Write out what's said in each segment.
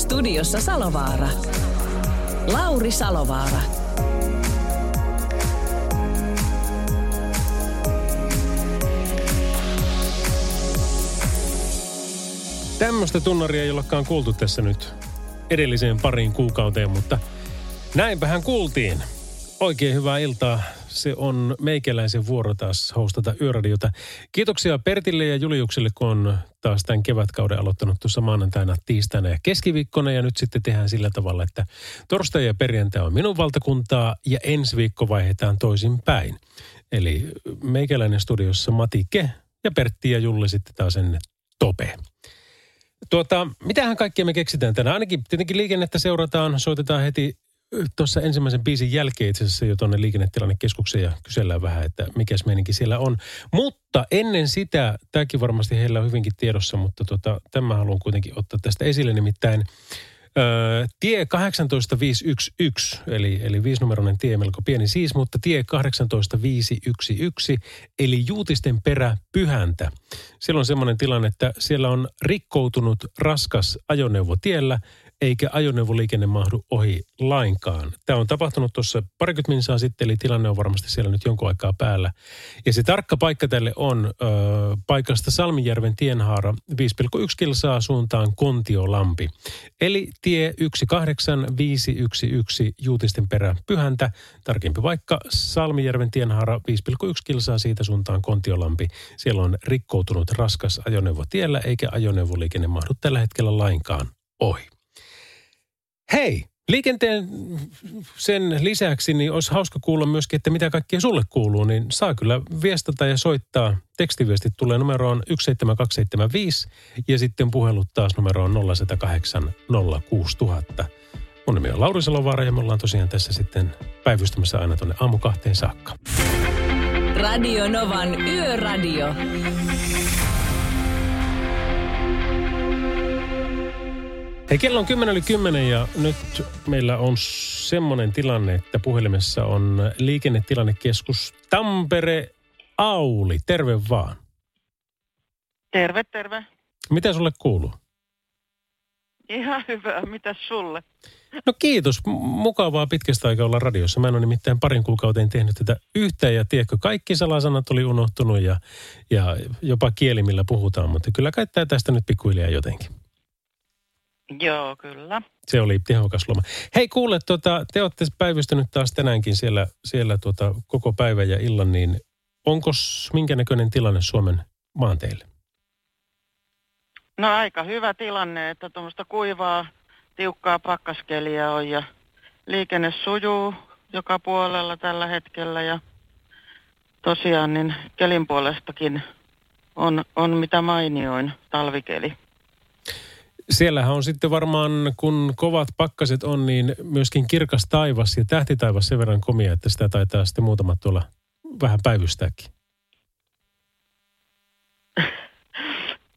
Studiossa Salovaara. Lauri Salovaara. Tämmöistä tunnaria ei olekaan kuultu tässä nyt edelliseen pariin kuukauteen, mutta näinpähän kuultiin. Oikein hyvää iltaa. Se on meikäläisen vuoro taas hostata Yöradiota. Kiitoksia Pertille ja Juliukselle, kun on taas tämän kevätkauden aloittanut tuossa maanantaina, tiistaina ja keskiviikkona. Ja nyt sitten tehdään sillä tavalla, että torstai ja perjantai on minun valtakuntaa ja ensi viikko vaihdetaan toisin päin. Eli meikäläinen studiossa Matike ja Pertti ja Julle sitten taas ennen Tope. Tuota, mitähän kaikkea me keksitään tänään? Ainakin tietenkin liikennettä seurataan, soitetaan heti tuossa ensimmäisen biisin jälkeen itse asiassa jo tuonne liikennetilannekeskukseen ja kysellään vähän, että mikäs meininki siellä on. Mutta ennen sitä, tämäkin varmasti heillä on hyvinkin tiedossa, mutta tota, tämä haluan kuitenkin ottaa tästä esille, nimittäin Öö, tie 18511, eli, eli viisinumeroinen tie, melko pieni siis, mutta tie 18511, eli Juutisten perä Pyhäntä. Siellä on semmoinen tilanne, että siellä on rikkoutunut raskas ajoneuvo tiellä, eikä ajoneuvoliikenne mahdu ohi lainkaan. Tämä on tapahtunut tuossa parikymmentä minsaa sitten, eli tilanne on varmasti siellä nyt jonkun aikaa päällä. Ja se tarkka paikka tälle on ö, paikasta Salmijärven tienhaara 5,1 kilsaa suuntaan Kontiolampi. Eli tie 18511 Juutisten perä Pyhäntä. Tarkempi vaikka Salmijärven tienhaara 5,1 kilsaa siitä suuntaan Kontiolampi. Siellä on rikkoutunut raskas ajoneuvo tiellä, eikä ajoneuvoliikenne mahdu tällä hetkellä lainkaan ohi. Hei, liikenteen sen lisäksi niin olisi hauska kuulla myöskin, että mitä kaikkea sulle kuuluu, niin saa kyllä viestata ja soittaa. Tekstiviestit tulee numeroon 17275 ja sitten puhelut taas numeroon 0108 06000. Mun nimi on Lauri Salovaara ja me ollaan tosiaan tässä sitten päivystämässä aina tuonne aamukahteen saakka. Radio Novan Yöradio. Hei, kello on 10 yli 10 ja nyt meillä on semmoinen tilanne, että puhelimessa on liikennetilannekeskus Tampere Auli. Terve vaan. Terve, terve. Mitä sulle kuuluu? Ihan hyvä. Mitäs sulle? No kiitos. Mukavaa pitkästä aikaa olla radiossa. Mä en ole nimittäin parin kuukauteen tehnyt tätä yhtään ja tiedätkö, kaikki salasanat oli unohtunut ja, ja jopa kieli, millä puhutaan, mutta kyllä kai tää tästä nyt pikkuhiljaa jotenkin. Joo, kyllä. Se oli tehokas loma. Hei kuule, tota, te olette päivystänyt taas tänäänkin siellä, siellä tota, koko päivän ja illan, niin onko minkä näköinen tilanne Suomen maanteille? No aika hyvä tilanne, että tuommoista kuivaa, tiukkaa pakkaskeliä on ja liikenne sujuu joka puolella tällä hetkellä ja tosiaan niin kelin puolestakin on, on mitä mainioin talvikeli. Siellähän on sitten varmaan, kun kovat pakkaset on, niin myöskin kirkas taivas ja tähtitaivas sen verran komia, että sitä taitaa sitten muutamat tuolla vähän päivystääkin.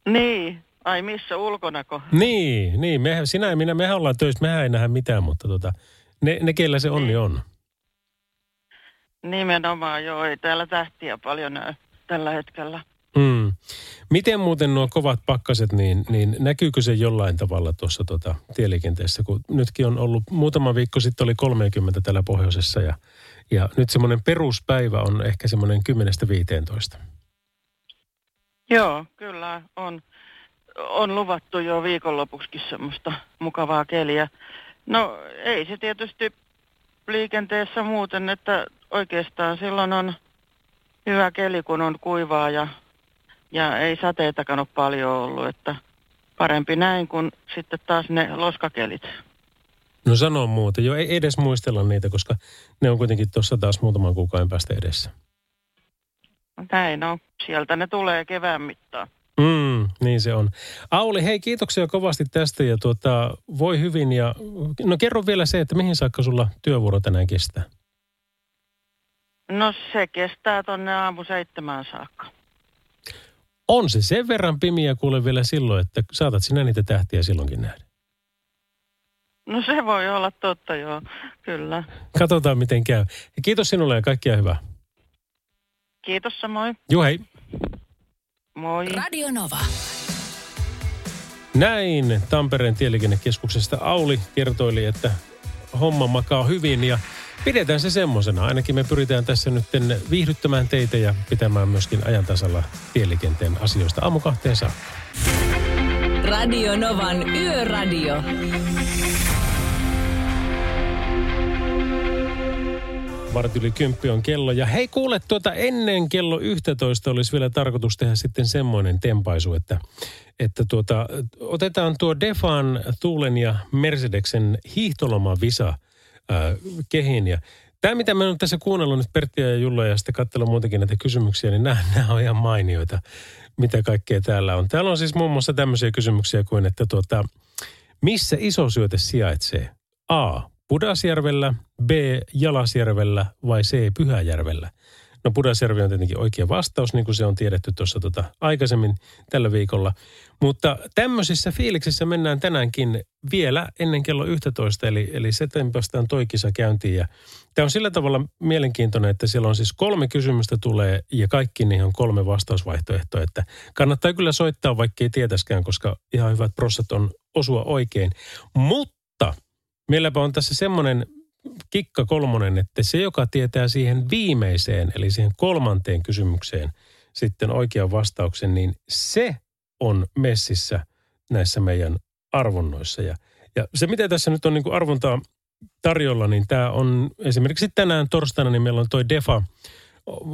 Niin, ai missä ulkonako? Niin, niin me, sinä ja minä, mehän ollaan töissä, mehän ei nähdä mitään, mutta tota, ne, ne keillä se onni on. Nimenomaan joo, ei täällä tähtiä paljon näy tällä hetkellä. Mm. Miten muuten nuo kovat pakkaset, niin, niin näkyykö se jollain tavalla tuossa tota, tieliikenteessä? Kun nytkin on ollut, muutama viikko sitten oli 30 täällä pohjoisessa ja, ja nyt semmoinen peruspäivä on ehkä semmoinen 10-15. Joo, kyllä on, on luvattu jo viikonlopuksikin semmoista mukavaa keliä. No ei se tietysti liikenteessä muuten, että oikeastaan silloin on hyvä keli, kun on kuivaa ja, ja ei sateetakaan ole paljon ollut, että parempi näin kuin sitten taas ne loskakelit. No sanoo muuten. Jo ei edes muistella niitä, koska ne on kuitenkin tuossa taas muutaman kuukauden päästä edessä. Näin on. Sieltä ne tulee kevään mittaan. Mm, niin se on. Auli, hei kiitoksia kovasti tästä ja tuota, voi hyvin. Ja, no kerro vielä se, että mihin saakka sulla työvuoro tänään kestää? No se kestää tonne aamu seitsemään saakka. On se sen verran pimiä kuule vielä silloin, että saatat sinä niitä tähtiä silloinkin nähdä. No se voi olla totta, joo, kyllä. Katsotaan miten käy. Ja kiitos sinulle ja kaikkia hyvää. Kiitos samoin. Juu, hei. Moi. Radio Nova. Näin Tampereen tieliikennekeskuksesta Auli kertoili, että homma makaa hyvin ja pidetään se semmosena. Ainakin me pyritään tässä nyt viihdyttämään teitä ja pitämään myöskin ajantasalla tieliikenteen asioista aamu kahteen saakka. Radio Novan Yöradio. Varti yli kymppi on kello. Ja hei kuule, tuota ennen kello 11 olisi vielä tarkoitus tehdä sitten semmoinen tempaisu, että, että tuota, otetaan tuo Defan, Tuulen ja Mercedeksen hiihtolomavisa äh, kehin. Ja tämä, mitä me on tässä kuunnellut nyt Perttiä ja Julla ja sitten katsellut muutenkin näitä kysymyksiä, niin nämä, nämä on ihan mainioita, mitä kaikkea täällä on. Täällä on siis muun muassa tämmöisiä kysymyksiä kuin, että tuota, missä iso syöte sijaitsee? A. Pudasjärvellä, B. Jalasjärvellä vai C. Pyhäjärvellä? No Pudasjärvi on tietenkin oikea vastaus, niin kuin se on tiedetty tuossa tota aikaisemmin tällä viikolla. Mutta tämmöisissä fiiliksissä mennään tänäänkin vielä ennen kello 11, eli, eli se tempastaan toi kisa käyntiin. Ja tämä on sillä tavalla mielenkiintoinen, että siellä on siis kolme kysymystä tulee ja kaikki niihin on kolme vastausvaihtoehtoa. Että kannattaa kyllä soittaa, vaikka ei tietäskään, koska ihan hyvät prossat on osua oikein. Mutta meilläpä on tässä semmoinen kikka kolmonen, että se, joka tietää siihen viimeiseen, eli siihen kolmanteen kysymykseen sitten oikean vastauksen, niin se on messissä näissä meidän arvonnoissa. Ja, ja se, mitä tässä nyt on niin kuin arvontaa tarjolla, niin tämä on esimerkiksi tänään torstaina, niin meillä on toi Defa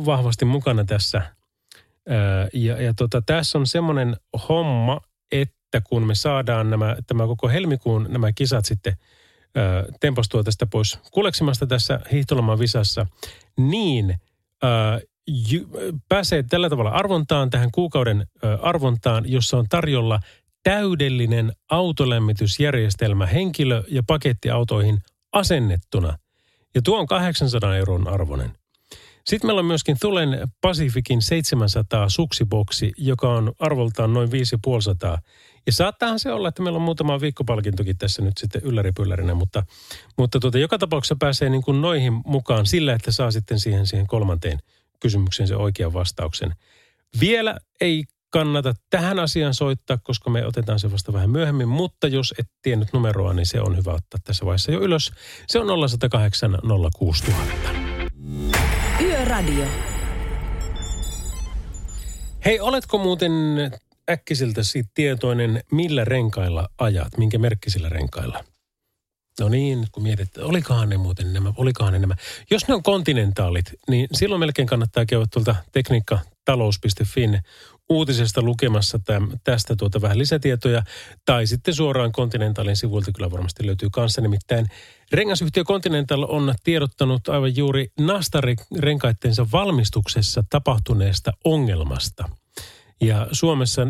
vahvasti mukana tässä. Ja, ja tota, tässä on semmoinen homma, että kun me saadaan nämä, tämä koko helmikuun nämä kisat sitten – tempostua tästä pois kuleksimasta tässä hiihtoloman visassa, niin pääsee tällä tavalla arvontaan, tähän kuukauden arvontaan, jossa on tarjolla täydellinen autolämmitysjärjestelmä henkilö- ja pakettiautoihin asennettuna. Ja tuo on 800 euron arvoinen. Sitten meillä on myöskin Tulen Pacificin 700 suksiboksi, joka on arvoltaan noin 550. Ja saattaahan se olla, että meillä on muutama viikkopalkintokin tässä nyt sitten ylläripyllärinä, mutta, mutta tuota, joka tapauksessa pääsee niin kuin noihin mukaan sillä, että saa sitten siihen, siihen kolmanteen kysymykseen se oikean vastauksen. Vielä ei kannata tähän asiaan soittaa, koska me otetaan se vasta vähän myöhemmin, mutta jos et tiennyt numeroa, niin se on hyvä ottaa tässä vaiheessa jo ylös. Se on 0108 06000. Yöradio. Hei, oletko muuten äkkisiltä siitä tietoinen, millä renkailla ajat, minkä merkkisillä renkailla? No niin, kun mietit, että olikohan ne muuten nämä, olikohan ne nämä. Jos ne on kontinentaalit, niin silloin melkein kannattaa käydä tuolta tekniikkatalous.fin uutisesta lukemassa täm, tästä tuota vähän lisätietoja. Tai sitten suoraan Continentalin sivuilta kyllä varmasti löytyy kanssa. Nimittäin rengasyhtiö Continental on tiedottanut aivan juuri Nastari-renkaittensa valmistuksessa tapahtuneesta ongelmasta – ja Suomessa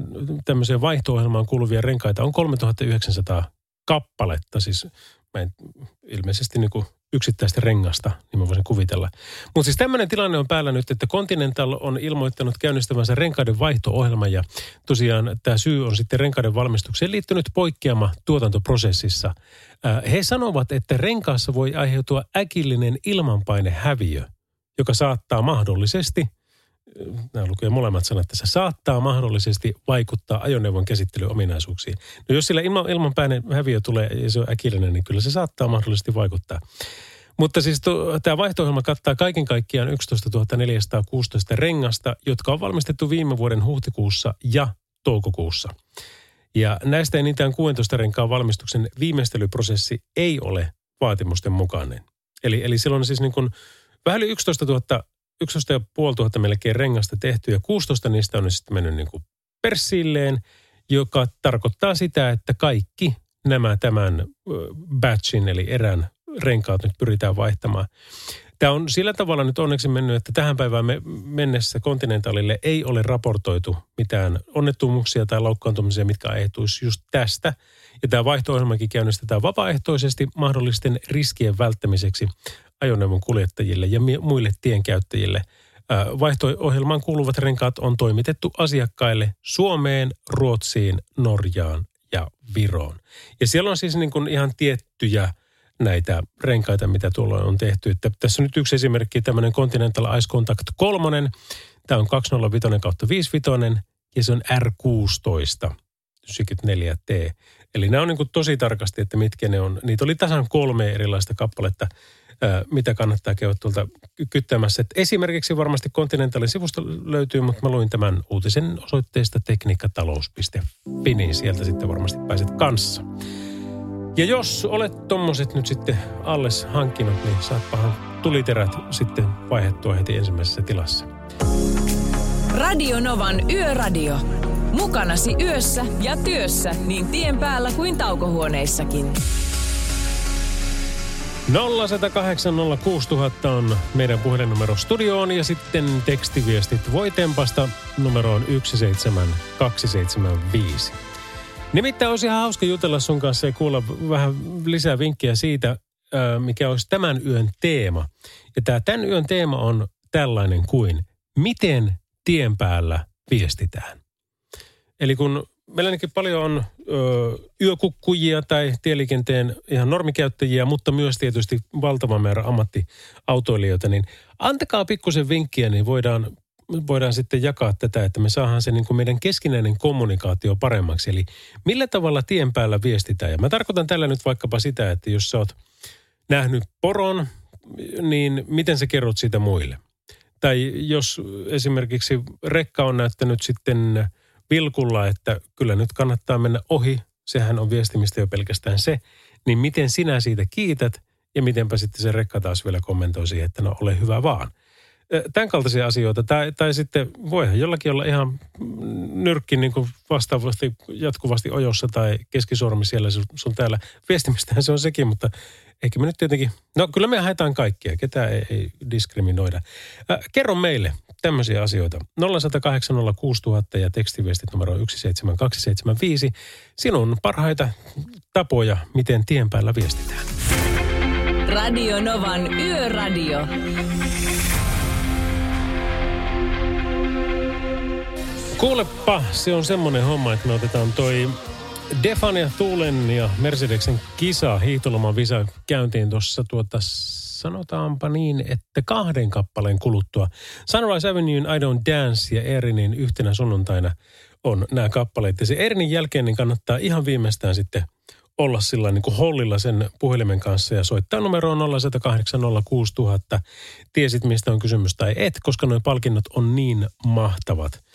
tämmöiseen vaihto-ohjelmaan kuuluvia renkaita on 3900 kappaletta, siis mä en, ilmeisesti niin kuin yksittäistä rengasta, niin mä voisin kuvitella. Mutta siis tämmöinen tilanne on päällä nyt, että Continental on ilmoittanut käynnistävänsä renkaiden vaihto-ohjelma ja tosiaan tämä syy on sitten renkaiden valmistukseen liittynyt poikkeama tuotantoprosessissa. He sanovat, että renkaassa voi aiheutua äkillinen ilmanpainehäviö, joka saattaa mahdollisesti – nämä lukee molemmat sanat tässä, saattaa mahdollisesti vaikuttaa ajoneuvon käsittelyominaisuuksiin. No jos sillä ilman, ilmanpäinen häviö tulee ja se on äkillinen, niin kyllä se saattaa mahdollisesti vaikuttaa. Mutta siis tämä vaihto kattaa kaiken kaikkiaan 11 416 rengasta, jotka on valmistettu viime vuoden huhtikuussa ja toukokuussa. Ja näistä enintään 16 renkaan valmistuksen viimeistelyprosessi ei ole vaatimusten mukainen. Eli, eli silloin siis niin kuin vähän yli 11 000 11 500 melkein rengasta tehty ja 16 niistä on sitten mennyt niin kuin persilleen, joka tarkoittaa sitä, että kaikki nämä tämän batchin eli erän renkaat nyt pyritään vaihtamaan. Tämä on sillä tavalla nyt onneksi mennyt, että tähän päivään me, mennessä Continentalille ei ole raportoitu mitään onnettomuuksia tai loukkaantumisia, mitkä aiheutuisi just tästä. Ja tämä vaihto-ohjelmakin käynnistetään vapaaehtoisesti mahdollisten riskien välttämiseksi ajoneuvon kuljettajille ja muille tienkäyttäjille. Vaihto-ohjelmaan kuuluvat renkaat on toimitettu asiakkaille Suomeen, Ruotsiin, Norjaan ja Viroon. Ja siellä on siis niin kuin ihan tiettyjä näitä renkaita, mitä tuolla on tehty. Että tässä on nyt yksi esimerkki, tämmöinen Continental Ice Contact 3. Tämä on 205 kautta 55 ja se on R16 94T. Eli nämä on niin kuin tosi tarkasti, että mitkä ne on. Niitä oli tasan kolme erilaista kappaletta, mitä kannattaa käydä tuolta kyttämässä. Et esimerkiksi varmasti Continentalin sivusta löytyy, mutta mä luin tämän uutisen osoitteesta tekniikkatalous.fi, niin sieltä sitten varmasti pääset kanssa. Ja jos olet tommoset nyt sitten alles hankkinut, niin saatpahan tuliterät sitten vaihettua heti ensimmäisessä tilassa. Radio Novan Yöradio. Mukanasi yössä ja työssä niin tien päällä kuin taukohuoneissakin. 0806000 on meidän puhelinnumero studioon ja sitten tekstiviestit voi tempasta numeroon 17275. Nimittäin olisi ihan hauska jutella sun kanssa ja kuulla vähän lisää vinkkejä siitä, mikä olisi tämän yön teema. Ja tämä tämän yön teema on tällainen kuin, miten tien päällä viestitään. Eli kun meillä ainakin paljon on ö, yökukkujia tai tieliikenteen ihan normikäyttäjiä, mutta myös tietysti valtava määrä ammattiautoilijoita, niin antakaa pikkusen vinkkiä, niin voidaan, voidaan sitten jakaa tätä, että me saadaan se niin kuin meidän keskinäinen kommunikaatio paremmaksi. Eli millä tavalla tien päällä viestitään. Ja mä tarkoitan tällä nyt vaikkapa sitä, että jos sä oot nähnyt poron, niin miten sä kerrot siitä muille? Tai jos esimerkiksi rekka on näyttänyt sitten vilkulla, että kyllä nyt kannattaa mennä ohi, sehän on viestimistä jo pelkästään se, niin miten sinä siitä kiität ja mitenpä sitten se rekka taas vielä kommentoi siihen, että no ole hyvä vaan. Tämän kaltaisia asioita. Tai, tai sitten voihan jollakin olla ihan nyrkki niin kuin vastaavasti jatkuvasti ojossa tai keskisormi siellä sun täällä. Viestimistähän se on sekin, mutta Eikö me nyt tietenkin, no kyllä me haetaan kaikkia, ketä ei, ei diskriminoida. Äh, kerro meille tämmöisiä asioita. 0806000 ja tekstiviestit numero 17275. Sinun parhaita tapoja, miten tien päällä viestitään. Radio Novan Yöradio. Kuulepa, se on semmonen homma, että me otetaan toi Defan ja Tuulen ja Mercedeksen kisa, hiihtoloman visa käyntiin tuossa tuota, sanotaanpa niin, että kahden kappaleen kuluttua. Sunrise Avenuen I Don't Dance ja Erinin yhtenä sunnuntaina on nämä kappaleet. Ja se Erinin jälkeen niin kannattaa ihan viimeistään sitten olla sillä niin kuin hollilla sen puhelimen kanssa ja soittaa numeroon 0806000. Tiesit, mistä on kysymys tai et, koska nuo palkinnot on niin mahtavat –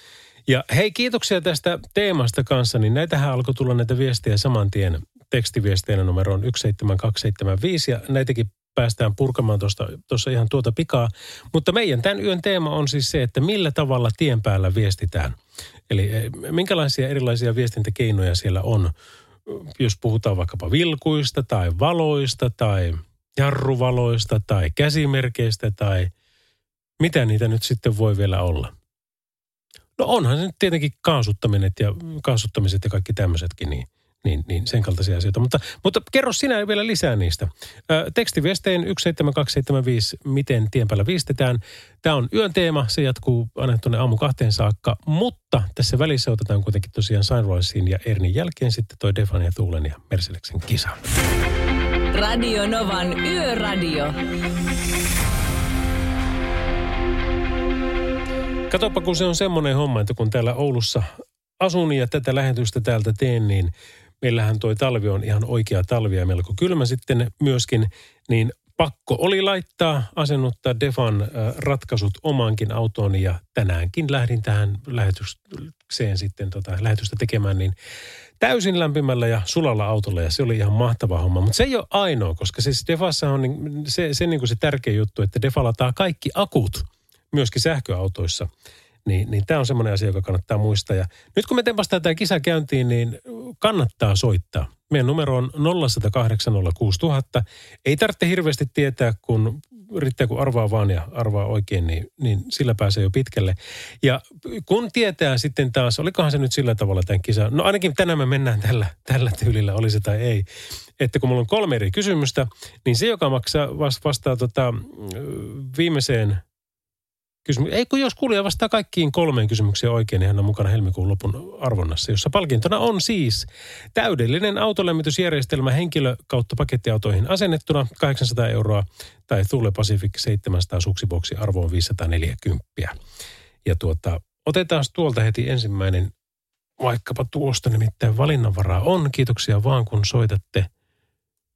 ja hei, kiitoksia tästä teemasta kanssa, niin näitähän alkoi tulla näitä viestejä saman tien tekstiviesteinä numeroon 17275 ja näitäkin päästään purkamaan tuossa ihan tuota pikaa. Mutta meidän tämän yön teema on siis se, että millä tavalla tien päällä viestitään. Eli eh, minkälaisia erilaisia viestintäkeinoja siellä on, jos puhutaan vaikkapa vilkuista tai valoista tai jarruvaloista tai käsimerkeistä tai mitä niitä nyt sitten voi vielä olla. No onhan se nyt tietenkin kaasuttaminen ja kaasuttamiset ja kaikki tämmöisetkin, niin, niin, niin sen kaltaisia asioita. Mutta, mutta kerro sinä vielä lisää niistä. Ö, tekstiviestein 17275, miten tien päällä viistetään. Tämä on yön teema, se jatkuu aina tuonne aamu kahteen saakka, mutta tässä välissä otetaan kuitenkin tosiaan Sunrisein ja Ernin jälkeen sitten toi Defan ja Tuulen ja Mercedeksen kisa. Radio Novan Yöradio. Katsopa, kun se on semmoinen homma, että kun täällä Oulussa asun ja tätä lähetystä täältä teen, niin meillähän toi talvi on ihan oikea talvi ja melko kylmä sitten myöskin, niin pakko oli laittaa, asennuttaa Defan ratkaisut omaankin autoon ja tänäänkin lähdin tähän lähetykseen sitten tota, lähetystä tekemään, niin täysin lämpimällä ja sulalla autolla ja se oli ihan mahtava homma. Mutta se ei ole ainoa, koska siis Defassa on niin, se, se, niin kuin se tärkeä juttu, että Defa lataa kaikki akut – myöskin sähköautoissa. Niin, niin tämä on semmoinen asia, joka kannattaa muistaa. Ja nyt kun me tempastaan tämä kisa käyntiin, niin kannattaa soittaa. Meidän numero on 0806000. Ei tarvitse hirveästi tietää, kun riittää kun arvaa vaan ja arvaa oikein, niin, niin sillä pääsee jo pitkälle. Ja kun tietää sitten taas, olikohan se nyt sillä tavalla tämän kisa, no ainakin tänään me mennään tällä, tällä tyylillä, oli se tai ei, että kun mulla on kolme eri kysymystä, niin se, joka maksaa, vastaa tota, viimeiseen kysymys. Ei kun jos kuulija vastaa kaikkiin kolmeen kysymykseen oikein, niin hän on mukana helmikuun lopun arvonnassa, jossa palkintona on siis täydellinen autolämmitysjärjestelmä henkilö kautta pakettiautoihin asennettuna 800 euroa tai Thule Pacific 700 suksiboksi arvoon 540. Ja tuota, otetaan tuolta heti ensimmäinen vaikkapa tuosta nimittäin valinnanvaraa on. Kiitoksia vaan kun soitatte.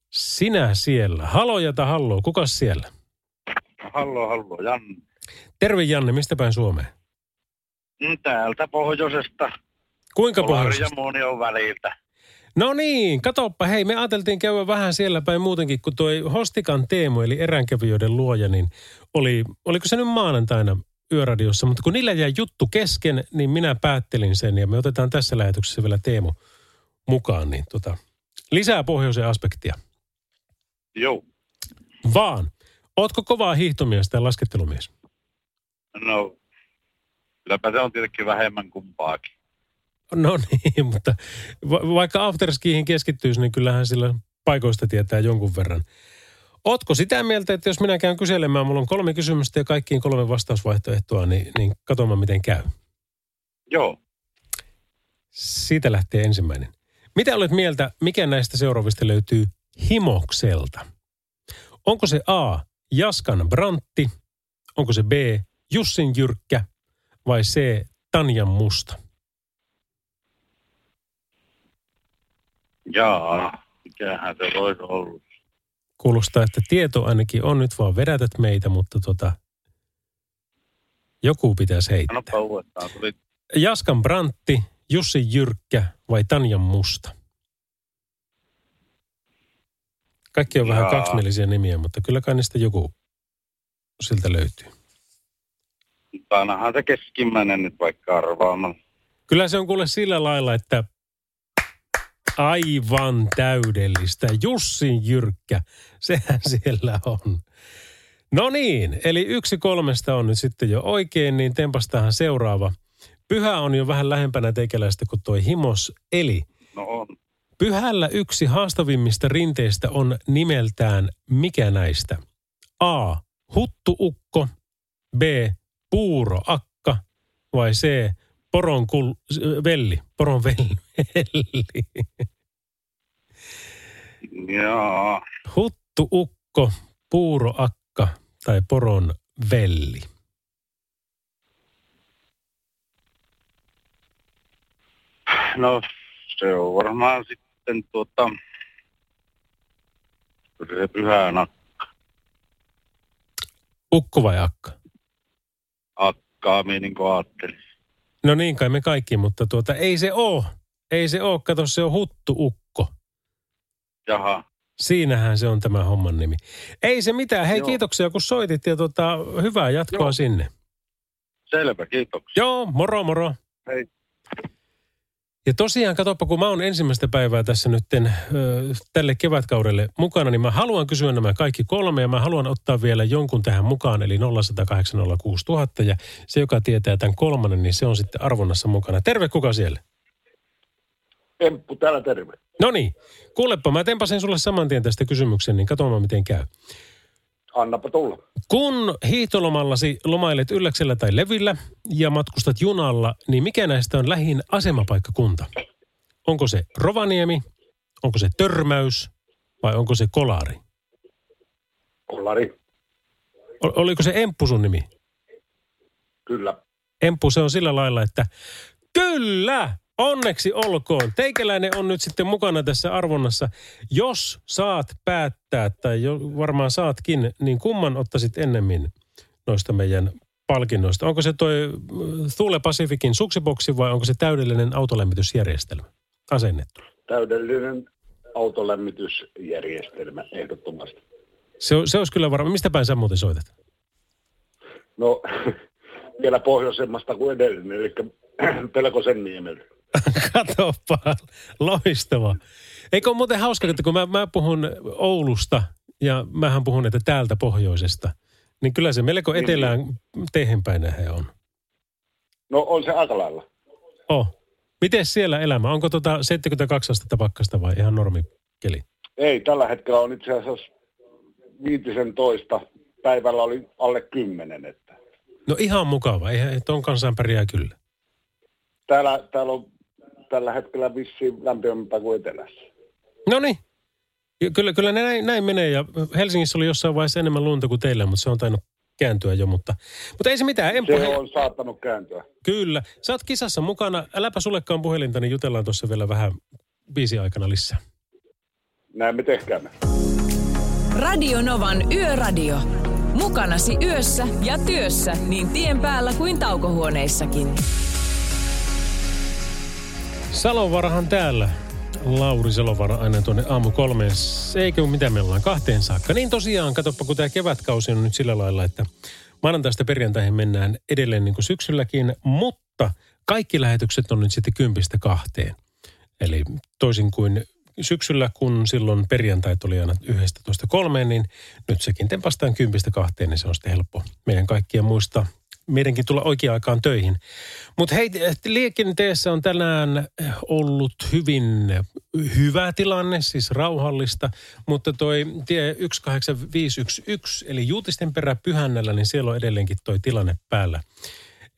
Sinä siellä. Halo ja hallo. Kuka siellä? Hallo, hallo, Janne. Terve Janne, mistä päin Suomeen? Mm, Täältä pohjoisesta. Kuinka pohjoisesta? ja Muonion väliltä. No niin, katoppa. Hei, me ajateltiin käydä vähän siellä päin muutenkin, kun toi Hostikan Teemu, eli eränkävijöiden luoja, niin oli, oliko se nyt maanantaina yöradiossa, mutta kun niillä jäi juttu kesken, niin minä päättelin sen ja me otetaan tässä lähetyksessä vielä Teemu mukaan, niin tota, lisää pohjoisen aspektia. Joo. Vaan, ootko kovaa hiihtomies tai laskettelumies? No, kylläpä se on tietenkin vähemmän kumpaakin. No niin, mutta va- vaikka afterskiihin keskittyisi, niin kyllähän sillä paikoista tietää jonkun verran. Ootko sitä mieltä, että jos minä käyn kyselemään, mulla on kolme kysymystä ja kaikkiin kolme vastausvaihtoehtoa, niin, niin katsomaan miten käy. Joo. Siitä lähtee ensimmäinen. Mitä olet mieltä, mikä näistä seuraavista löytyy Himokselta? Onko se A. Jaskan Brantti? Onko se B. Jussin Jyrkkä? Vai C. Tanjan Musta? Jaa, mikähän se voisi olla. Kuulostaa, että tieto ainakin on nyt vaan vedätät meitä, mutta tota, joku pitäisi heittää. Sanoppa uudestaan, tuli Jaskan Brantti, Jussi Jyrkkä vai Tanjan Musta? Kaikki on vähän Jaa. kaksimielisiä nimiä, mutta kyllä kai niistä joku siltä löytyy. Mutta ainahan se keskimmäinen nyt vaikka arvaamalla. Kyllä se on kuule sillä lailla, että aivan täydellistä. Jussin Jyrkkä, sehän siellä on. No niin, eli yksi kolmesta on nyt sitten jo oikein, niin tempastahan seuraava. Pyhä on jo vähän lähempänä teikäläistä kuin toi himos, eli No on. Pyhällä yksi haastavimmista rinteistä on nimeltään mikä näistä? A. Huttuukko. B. Puuroakka. Vai C. Poron kul... velli. Poron velli. Jaa. Huttuukko, puuroakka tai poron velli. No, se on varmaan sitten tuota, se pyhä nak- Ukko vai akka? Akkaami, niin kuin ajattelin. No niin kai me kaikki, mutta tuota ei se oo. Ei se oo, kato se on huttuukko. Jaha. Siinähän se on tämä homman nimi. Ei se mitään. Hei, Joo. kiitoksia kun soitit ja tota, hyvää jatkoa Joo. sinne. Selvä, kiitoksia. Joo, moro moro. Hei. Ja tosiaan, katoppa, kun mä oon ensimmäistä päivää tässä nyt ö, tälle kevätkaudelle mukana, niin mä haluan kysyä nämä kaikki kolme ja mä haluan ottaa vielä jonkun tähän mukaan, eli 0806000 ja se, joka tietää tämän kolmannen, niin se on sitten arvonnassa mukana. Terve, kuka siellä? Emppu täällä terve. No niin, kuulepa, mä tempasen sulle saman tien tästä kysymyksen, niin katsomaan miten käy. Annapa tulla. Kun hiihtolomallasi lomailet ylläksellä tai levillä ja matkustat junalla, niin mikä näistä on lähin asemapaikkakunta? Onko se Rovaniemi, onko se Törmäys vai onko se Kolari? Kollari. O- oliko se Emppu sun nimi? Kyllä. Emppu se on sillä lailla, että kyllä, onneksi olkoon. Teikäläinen on nyt sitten mukana tässä arvonnassa. Jos saat päättää, tai jo varmaan saatkin, niin kumman ottaisit ennemmin noista meidän palkinnoista? Onko se toi äh, Thule Pacificin suksiboksi vai onko se täydellinen autolämmitysjärjestelmä asennettu? Täydellinen autolämmitysjärjestelmä ehdottomasti. Se, se olisi kyllä varmaan. Mistä päin sä muuten soitat? No, vielä pohjoisemmasta kuin edellinen, eli Pelkosen niemeltä. Katoppa, loistava. Eikö ole muuten hauska, että kun mä, mä puhun Oulusta ja mähän puhun, että täältä pohjoisesta, niin kyllä se melko Niin, etelään teihin päin he on. No on se aika lailla. Oh. Miten siellä elämä? Onko tota 72 astetta pakkasta vai ihan normikeli? Ei, tällä hetkellä on itse asiassa viitisen toista. Päivällä oli alle kymmenen. Että. No ihan mukava. Eihän ton kanssaan pärjää kyllä. Täällä, täällä on tällä hetkellä vissiin lämpimämpää kuin etelässä. No niin. Kyllä, kyllä ne näin, näin menee ja Helsingissä oli jossain vaiheessa enemmän lunta kuin teillä, mutta se on tainnut kääntyä jo, mutta, mutta ei se mitään. Emppu, Se on saattanut kääntyä. Kyllä. Sä oot kisassa mukana. Äläpä sullekaan puhelinta, niin jutellaan tuossa vielä vähän biisi aikana lisää. Näin me tehkäämme. Radio Novan Yöradio. Mukanasi yössä ja työssä niin tien päällä kuin taukohuoneissakin. Salovarahan täällä. Lauri Salovara aina tuonne aamu kolmeen, eikö mitä me ollaan kahteen saakka. Niin tosiaan, katoppa kun tämä kevätkausi on nyt sillä lailla, että maanantaista perjantaihin mennään edelleen niin kuin syksylläkin, mutta kaikki lähetykset on nyt sitten kympistä kahteen. Eli toisin kuin syksyllä, kun silloin perjantait oli aina 11 kolmeen, niin nyt sekin tempastaan kympistä kahteen, niin se on sitten helppo meidän kaikkien muistaa meidänkin tulla oikeaan aikaan töihin. Mutta hei, liikenteessä on tänään ollut hyvin hyvä tilanne, siis rauhallista, mutta toi tie 18511, eli Juutisten perä Pyhännällä, niin siellä on edelleenkin toi tilanne päällä.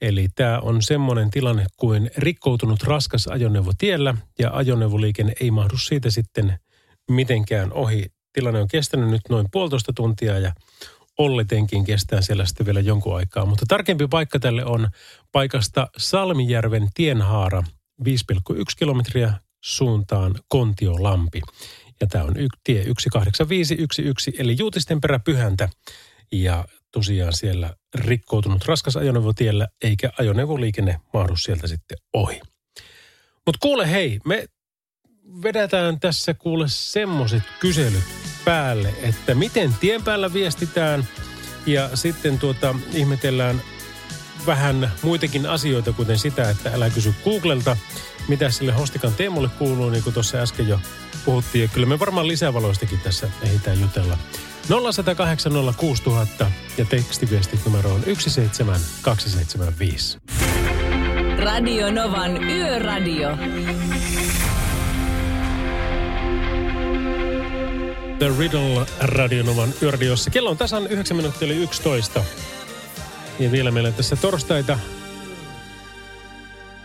Eli tämä on semmoinen tilanne kuin rikkoutunut raskas ajoneuvo tiellä ja ajoneuvoliikenne ei mahdu siitä sitten mitenkään ohi. Tilanne on kestänyt nyt noin puolitoista tuntia ja olletenkin kestää siellä sitten vielä jonkun aikaa. Mutta tarkempi paikka tälle on paikasta Salmijärven tienhaara 5,1 kilometriä suuntaan Kontiolampi. Ja tämä on y- tie 18511 eli Juutisten perä Pyhäntä. Ja tosiaan siellä rikkoutunut raskas ajoneuvo tiellä eikä ajoneuvoliikenne mahdu sieltä sitten ohi. Mutta kuule hei, me vedetään tässä kuule semmoiset kyselyt päälle, että miten tien päällä viestitään ja sitten tuota ihmetellään vähän muitakin asioita, kuten sitä, että älä kysy Googlelta, mitä sille Hostikan Teemulle kuuluu, niin kuin tuossa äsken jo puhuttiin. Ja kyllä me varmaan lisävaloistakin tässä ehditään jutella. 0108 06000 ja tekstiviestit numero on 17275. Radio Novan Yöradio. The Riddle Radionovan yöradiossa. Kello on tasan 9 minuuttia eli 11. Ja vielä meillä tässä torstaita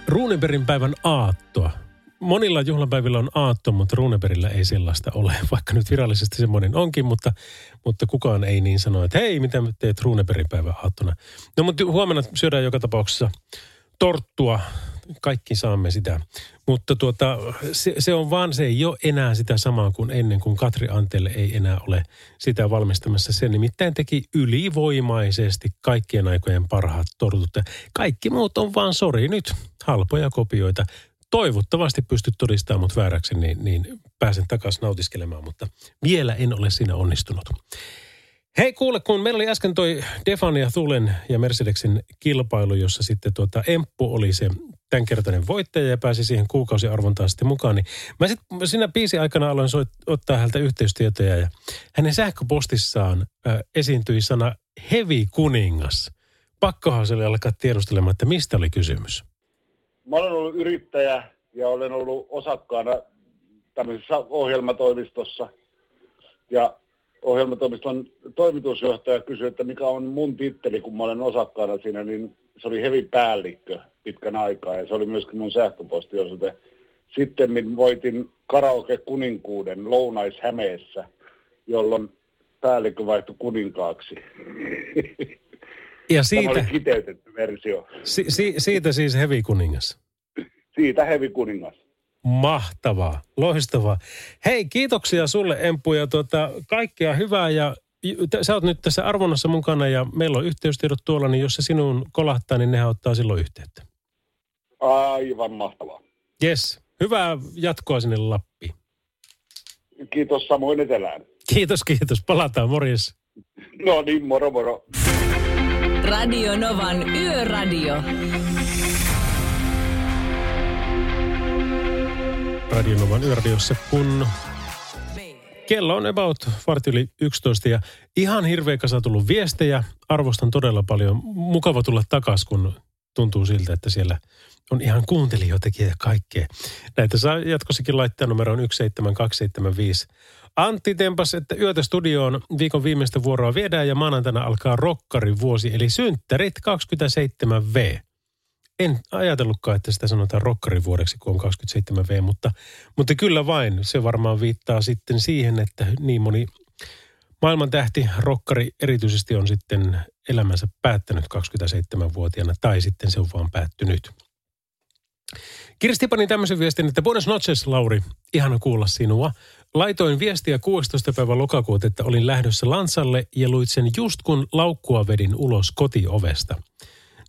Runeberin päivän aattoa. Monilla juhlapäivillä on aatto, mutta Runeberillä ei sellaista ole, vaikka nyt virallisesti semmoinen onkin, mutta, mutta kukaan ei niin sano, että hei, mitä teet Runeberin päivän aattona. No mutta huomenna syödään joka tapauksessa torttua, kaikki saamme sitä. Mutta tuota, se, se on vaan, se ei ole enää sitä samaa kuin ennen, kun Katri Antelle ei enää ole sitä valmistamassa. Se nimittäin teki ylivoimaisesti kaikkien aikojen parhaat tortut. Kaikki muut on vaan, sori nyt, halpoja kopioita. Toivottavasti pystyt todistamaan mut vääräksi, niin, niin pääsen takaisin nautiskelemaan, mutta vielä en ole siinä onnistunut. Hei kuule, kun meillä oli äsken toi Defan ja Thulen ja Mercedeksen kilpailu, jossa sitten tuota Emppu oli se tämänkertainen voittaja ja pääsi siihen kuukausiarvontaan sitten mukaan, niin mä sitten siinä biisin aikana aloin soit, ottaa häneltä yhteystietoja ja hänen sähköpostissaan ö, esiintyi sana hevi kuningas. Pakkohan se oli alkaa tiedustelemaan, että mistä oli kysymys. Mä olen ollut yrittäjä ja olen ollut osakkaana tämmöisessä ohjelmatoimistossa. Ja ohjelmatoimiston toimitusjohtaja kysyi, että mikä on mun titteli, kun mä olen osakkaana siinä, niin se oli hevi päällikkö pitkän aikaa ja se oli myöskin mun sähköpostiosoite. Sitten voitin karaoke kuninkuuden Lounais-Hämeessä, jolloin päällikkö vaihtui kuninkaaksi. Ja Tämä siitä, oli kiteytetty versio. si, si, siitä siis hevi kuningas. Siitä hevi kuningas. Mahtavaa, loistavaa. Hei, kiitoksia sulle Empu ja tuota, kaikkea hyvää ja sä oot nyt tässä arvonnassa mukana ja meillä on yhteystiedot tuolla, niin jos se sinun kolahtaa, niin nehän ottaa silloin yhteyttä. Aivan mahtavaa. Yes, hyvää jatkoa sinne Lappiin. Kiitos samoin etelään. Kiitos, kiitos. Palataan, morjes. No niin, moro moro. Radio Novan Yöradio. Radionovan yöradiossa, kun Kello on about vartti yli 11 ja ihan hirveä kasa tullut viestejä. Arvostan todella paljon. Mukava tulla takaisin, kun tuntuu siltä, että siellä on ihan kuuntelijoitakin ja kaikkea. Näitä saa jatkossakin laittaa numeroon 17275. Antti tempas, että yötä studioon viikon viimeistä vuoroa viedään ja maanantaina alkaa rokkarin vuosi, eli synttärit 27V. En ajatellutkaan, että sitä sanotaan rokkarin vuodeksi, kun on 27V, mutta, mutta kyllä vain. Se varmaan viittaa sitten siihen, että niin moni maailman tähti, rokkari erityisesti on sitten elämänsä päättänyt 27-vuotiaana, tai sitten se on vaan päättynyt. Kirsti pani tämmöisen viestin, että Buenos noches, Lauri. Ihana kuulla sinua. Laitoin viestiä 16. päivä lokakuuta, että olin lähdössä Lansalle ja luit sen just kun laukkua vedin ulos kotiovesta.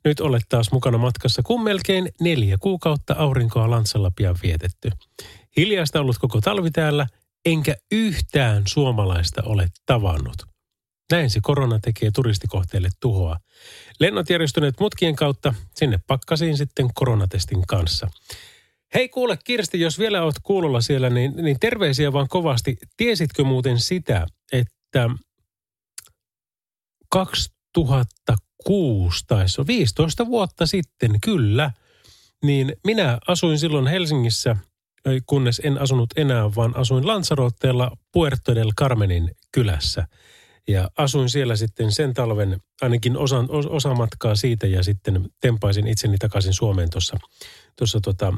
Nyt olet taas mukana matkassa, kun melkein neljä kuukautta aurinkoa Lansalla pian vietetty. Hiljaista ollut koko talvi täällä, enkä yhtään suomalaista ole tavannut. Näin se korona tekee turistikohteille tuhoa. Lennot järjestyneet mutkien kautta, sinne pakkasiin sitten koronatestin kanssa. Hei kuule Kirsti, jos vielä oot kuulolla siellä, niin, niin terveisiä vaan kovasti. Tiesitkö muuten sitä, että 2006 taisi 15 vuotta sitten, kyllä, niin minä asuin silloin Helsingissä, kunnes en asunut enää, vaan asuin Lanzarotteella Puerto del Carmenin kylässä – ja asuin siellä sitten sen talven ainakin osa, osa matkaa siitä ja sitten tempaisin itseni takaisin Suomeen tuossa tuossa tota,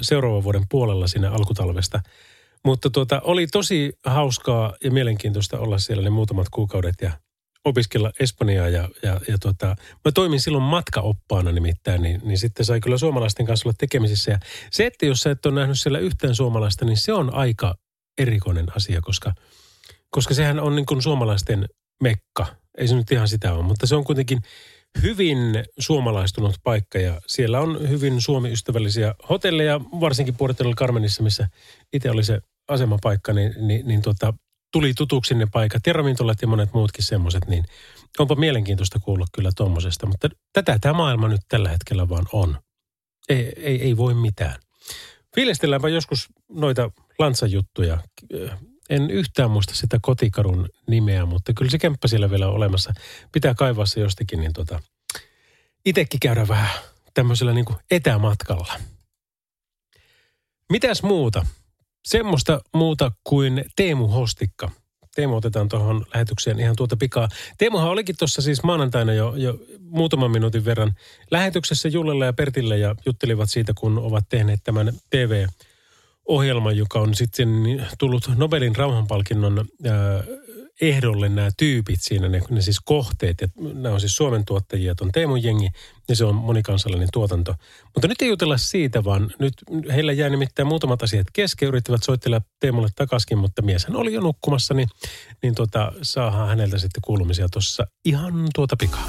seuraavan vuoden puolella siinä alkutalvesta. Mutta tuota, oli tosi hauskaa ja mielenkiintoista olla siellä ne muutamat kuukaudet ja opiskella Espanjaa ja, ja, ja tota, mä toimin silloin matkaoppaana nimittäin, niin, niin sitten sai kyllä suomalaisten kanssa olla tekemisissä. Ja se, että jos sä et ole nähnyt siellä yhtään suomalaista, niin se on aika erikoinen asia, koska – koska sehän on niin kuin suomalaisten mekka. Ei se nyt ihan sitä ole, mutta se on kuitenkin hyvin suomalaistunut paikka ja siellä on hyvin suomiystävällisiä hotelleja, varsinkin Puerto Carmenissa, missä itse oli se asemapaikka, niin, niin, niin tota, tuli tutuksi ne paikat ja ravintolat ja monet muutkin semmoiset, niin onpa mielenkiintoista kuulla kyllä tuommoisesta, mutta tätä tämä maailma nyt tällä hetkellä vaan on. Ei, ei, ei voi mitään. Fiilistelläänpä joskus noita lansajuttuja en yhtään muista sitä kotikadun nimeä, mutta kyllä se kemppä siellä vielä on olemassa. Pitää kaivaa se jostakin, niin tota, itekin käydä vähän tämmöisellä niin kuin etämatkalla. Mitäs muuta? Semmoista muuta kuin Teemu Hostikka. Teemu otetaan tuohon lähetykseen ihan tuota pikaa. Teemuhan olikin tuossa siis maanantaina jo, jo muutaman minuutin verran lähetyksessä Jullella ja Pertille ja juttelivat siitä, kun ovat tehneet tämän TV- ohjelma, joka on sitten tullut Nobelin rauhanpalkinnon ehdolle nämä tyypit siinä, ne, ne siis kohteet. Ja nämä on siis Suomen tuottajia, on Teemu Jengi ja se on monikansallinen tuotanto. Mutta nyt ei jutella siitä, vaan nyt heillä jää nimittäin muutamat asiat kesken. Yrittivät soittella Teemulle takaisin, mutta mieshän oli jo nukkumassa, niin, niin tota, saadaan häneltä sitten kuulumisia tuossa ihan tuota pikaa.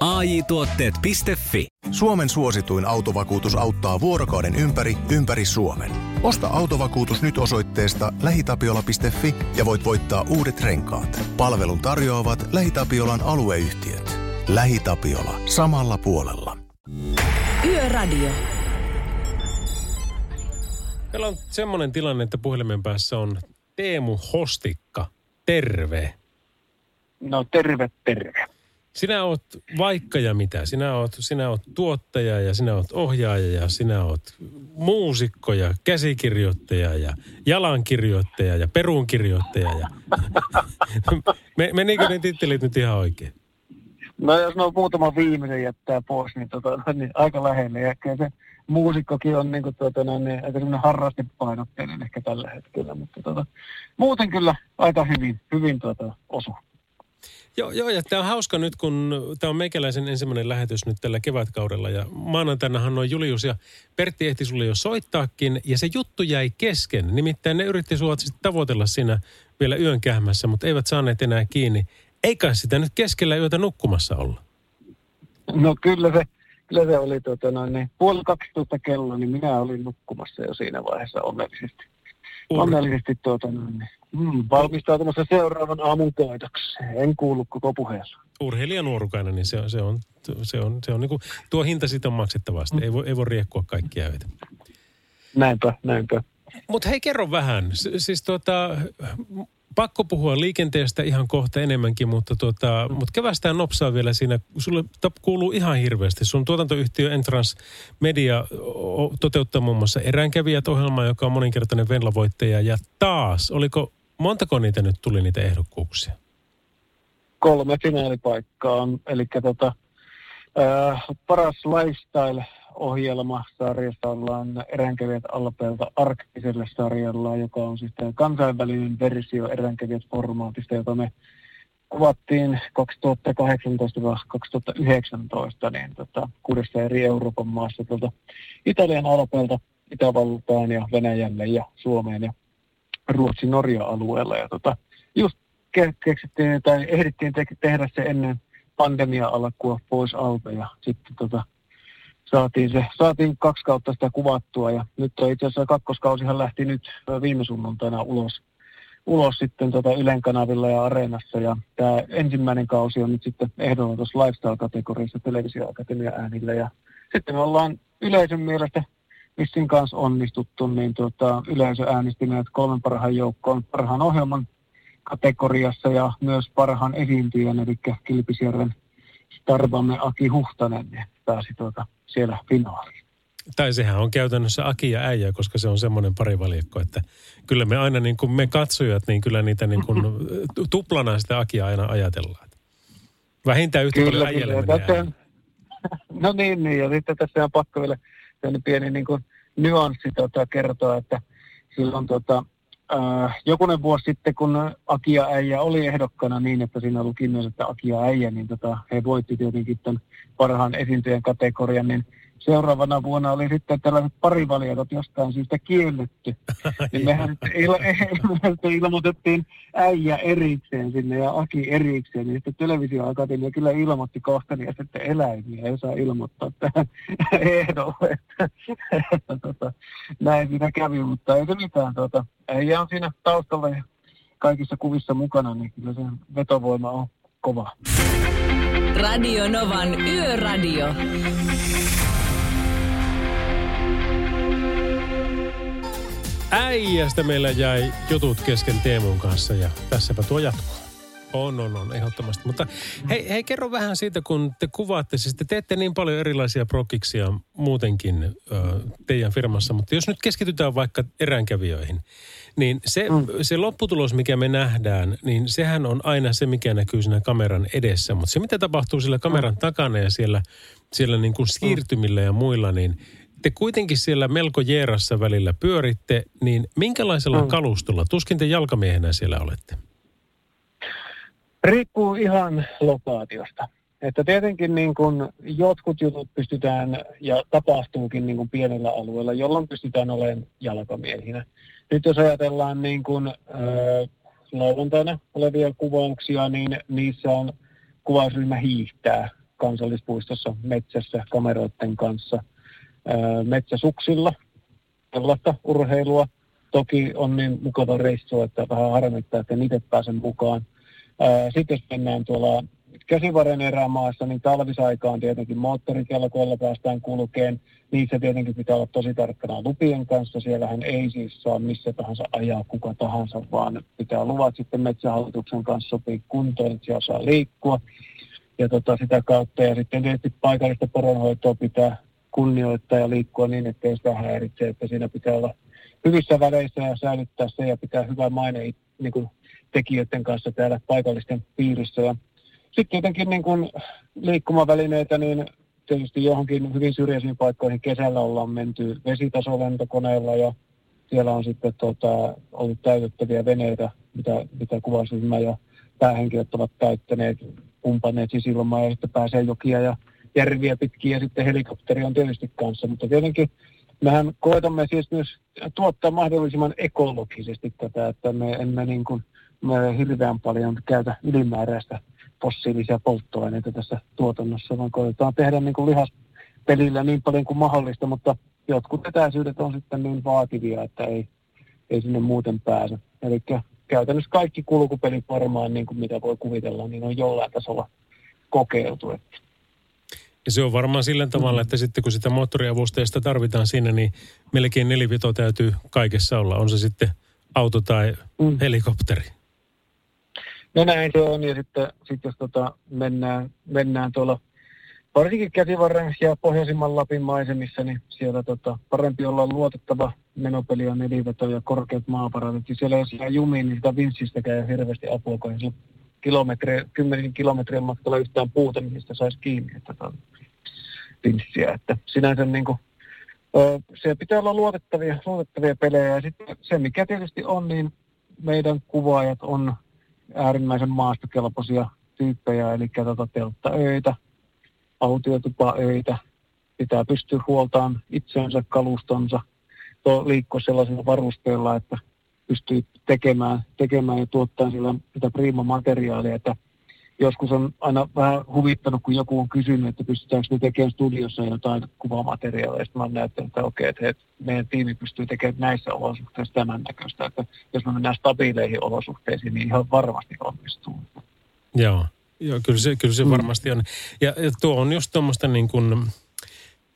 AJ-tuotteet.fi. Suomen suosituin autovakuutus auttaa vuorokauden ympäri, ympäri Suomen. Osta autovakuutus nyt osoitteesta lähitapiola.fi ja voit voittaa uudet renkaat. Palvelun tarjoavat LähiTapiolan alueyhtiöt. LähiTapiola. Samalla puolella. Yöradio. Meillä on semmoinen tilanne, että puhelimen päässä on Teemu Hostikka. Terve. No terve, terve. Sinä oot vaikka ja mitä. Sinä oot, sinä oot tuottaja ja sinä oot ohjaaja ja sinä oot muusikko ja käsikirjoittaja ja jalankirjoittaja ja perunkirjoittaja. Ja... Menikö ne tittelit nyt ihan oikein? No jos no muutama viimeinen jättää pois, niin, tota, niin aika lähellä. Ja se muusikkokin on niin kuin, tuota, niin, aika semmoinen harrastepainotteinen ehkä tällä hetkellä. Mutta tota, muuten kyllä aika hyvin, hyvin tuota, osu. Joo, joo ja tämä on hauska nyt, kun tämä on meikäläisen ensimmäinen lähetys nyt tällä kevätkaudella. Ja maanantainahan noin Julius ja Pertti ehti sulle jo soittaakin, ja se juttu jäi kesken. Nimittäin ne yritti sinua tavoitella siinä vielä yön kähmässä, mutta eivät saaneet enää kiinni. Eikä sitä nyt keskellä yötä nukkumassa olla. No kyllä se, kyllä se oli tota, noin, niin, puoli 12 kello, niin minä olin nukkumassa jo siinä vaiheessa onnellisesti. Onnellisesti tuota, niin, mm, valmistautumassa seuraavan aamun koitokseen. En kuullut koko puheessa. Urheilija nuorukainen, niin se on, se on, se on, se on niin kuin, tuo hinta siitä on maksettava. Mm. Ei, voi, ei voi riekkua kaikkia öitä. Näinpä, näinpä. Mutta hei, kerro vähän. S- siis m- pakko puhua liikenteestä ihan kohta enemmänkin, mutta tota, mut kevästään nopsaa vielä siinä. Sulle kuuluu ihan hirveästi. Sun tuotantoyhtiö Entrance Media toteuttaa muun muassa Eräänkävijät ohjelmaa, joka on moninkertainen Venla-voittaja. Ja taas, oliko, montako niitä nyt tuli niitä ehdokkuuksia? kolme finaalipaikkaa eli tota, ää, paras lifestyle-ohjelma sarjassa ollaan Eränkävijät Alpeelta arktiselle sarjalla, joka on siis tämä kansainvälinen versio Eränkävijät-formaatista, jota me kuvattiin 2018-2019 niin tota, kuudessa eri Euroopan maassa tuolta Italian Alpeelta, Itävaltaan ja Venäjälle ja Suomeen ja Ruotsin Norja alueella. Ja tota, just ke- keksittiin tai ehdittiin te- tehdä se ennen pandemia-alkua pois alta ja sitten tota, saatiin, se, saatiin kaksi kautta sitä kuvattua ja nyt on itse asiassa kakkoskausihan lähti nyt viime sunnuntaina ulos, ulos sitten tota Ylen kanavilla ja Areenassa ja tämä ensimmäinen kausi on nyt sitten ehdolla tuossa lifestyle-kategoriassa televisioakatemia äänillä ja sitten me ollaan yleisön mielestä Missin kanssa onnistuttu, niin tota, yleisö äänesti meidät kolmen parhaan joukkoon parhaan ohjelman kategoriassa ja myös parhaan esiintyjän, eli Kilpisjärven starvamme Aki Huhtanen niin pääsi tuota siellä finaaliin. Tai sehän on käytännössä Aki ja äijä, koska se on semmoinen parivaljakko, että kyllä me aina niin kuin me katsojat, niin kyllä niitä niin kuin tuplana sitä Akia aina ajatellaan. Vähintään yhtä paljon äijälle menee tässä, no niin, niin, ja sitten tässä on pakko vielä pieni niin kuin nyanssi tota, kertoa, että silloin tota, äh, jokunen vuosi sitten, kun Aki ja äijä oli ehdokkana niin, että siinä luki myös, että Aki ja äijä, niin tota, he voitti tietenkin tämän parhaan esiintyjän kategorian, niin seuraavana vuonna oli sitten tällaiset parivaliakot jostain syystä kielletty. niin mehän sitten il- il- ilmoitettiin äijä erikseen sinne ja Aki erikseen, niin sitten televisioakatemia kyllä ilmoitti kohta, niin sitten eläimiä ei saa ilmoittaa tähän ehdolle. Tota, näin siinä kävi, mutta ei se mitään. Tuota, äijä on siinä taustalla ja kaikissa kuvissa mukana, niin kyllä se vetovoima on kova. Radio Novan Yöradio. Äijästä meillä jäi jutut kesken Teemun kanssa ja tässäpä tuo jatkuu. On, on, on, ehdottomasti. Mutta hei, hei, kerro vähän siitä, kun te kuvaatte, siis te teette niin paljon erilaisia prokiksia muutenkin ö, teidän firmassa, mutta jos nyt keskitytään vaikka eräänkävijöihin, niin se, mm. se lopputulos, mikä me nähdään, niin sehän on aina se, mikä näkyy siinä kameran edessä. Mutta se, mitä tapahtuu sillä kameran takana ja siellä, siellä niin kuin siirtymillä ja muilla, niin te kuitenkin siellä melko jeerassa välillä pyöritte, niin minkälaisella Mm. kalustolla, tuskin te jalkamiehenä siellä olette? Riippuu ihan lokaatiosta. Että tietenkin niin kuin jotkut jutut pystytään ja tapahtuukin niin kuin pienellä alueella, jolloin pystytään olemaan jalkamiehinä. Nyt jos ajatellaan niin kuin, äh, lauantaina olevia kuvauksia, niin niissä on kuvausryhmä hiihtää kansallispuistossa metsässä kameroiden kanssa metsäsuksilla. Tällaista urheilua. Toki on niin mukava reissu, että vähän harmittaa, että itse pääsen mukaan. Sitten jos mennään tuolla käsivarren erämaassa, niin talvisaikaan tietenkin moottorikelkoilla päästään kulkeen. Niissä tietenkin pitää olla tosi tarkkana lupien kanssa. Siellähän ei siis saa missä tahansa ajaa kuka tahansa, vaan pitää luvat sitten metsähallituksen kanssa sopia kuntoon, että siellä saa liikkua. Ja tota, sitä kautta, ja sitten tietysti paikallista poronhoitoa pitää kunnioittaa ja liikkua niin, ettei sitä häiritse, että siinä pitää olla hyvissä väleissä ja säilyttää se ja pitää hyvä maine niin kuin tekijöiden kanssa täällä paikallisten piirissä. Ja sitten tietenkin niin kuin liikkumavälineitä, niin tietysti johonkin hyvin syrjäisiin paikkoihin kesällä ollaan menty vesitasolentokoneella ja siellä on sitten tota, ollut täytettäviä veneitä, mitä, mitä kuvausryhmä ja päähenkilöt ovat täyttäneet, pumpanneet sisilmaa ja sitten pääsee jokia ja järviä pitkin ja sitten helikopteri on tietysti kanssa, mutta tietenkin mehän koetamme siis myös tuottaa mahdollisimman ekologisesti tätä, että me emme niin kuin mä hirveän paljon käytä ylimääräistä fossiilisia polttoaineita tässä tuotannossa, vaan koetaan tehdä niin kuin lihaspelillä niin paljon kuin mahdollista, mutta jotkut etäisyydet on sitten niin vaativia, että ei, ei sinne muuten pääse. Eli käytännössä kaikki kulkupelit varmaan, niin kuin mitä voi kuvitella, niin on jollain tasolla kokeiltu. Että ja se on varmaan sillä tavalla, että sitten kun sitä moottoriavusteista tarvitaan siinä, niin melkein nelivito täytyy kaikessa olla. On se sitten auto tai mm. helikopteri. No näin se on. Ja sitten, sitten jos tota mennään, mennään tuolla varsinkin käsivarren ja pohjoisimman Lapin maisemissa, niin siellä tota, parempi olla luotettava menopeli ja neliveto ja korkeat maaparannut. Ja siellä jos jää jumiin, niin sitä vinssistä käy hirveästi apua, kun kilometri, kymmenen kilometrien matkalla yhtään puuta, mistä saisi kiinni, että tota, vinssiä. Että sinänsä niin kuin, se pitää olla luotettavia, luotettavia pelejä. Ja sitten se, mikä tietysti on, niin meidän kuvaajat on äärimmäisen maastokelpoisia tyyppejä, eli tota telttaöitä, autiotupaöitä, pitää pystyä huoltaan itsensä, kalustonsa, liikkua sellaisella varusteella, että pystyy tekemään, tekemään ja tuottaa sillä sitä priimamateriaalia, että joskus on aina vähän huvittanut, kun joku on kysynyt, että pystytäänkö me tekemään studiossa jotain kuvamateriaalia. Sitten mä oon näyttänyt, että okei, että hei, meidän tiimi pystyy tekemään näissä olosuhteissa tämän näköistä. Että jos me mennään stabiileihin olosuhteisiin, niin ihan varmasti onnistuu. Joo, Joo kyllä se, kyllä se mm. varmasti on. Ja, ja tuo on just tuommoista niin kuin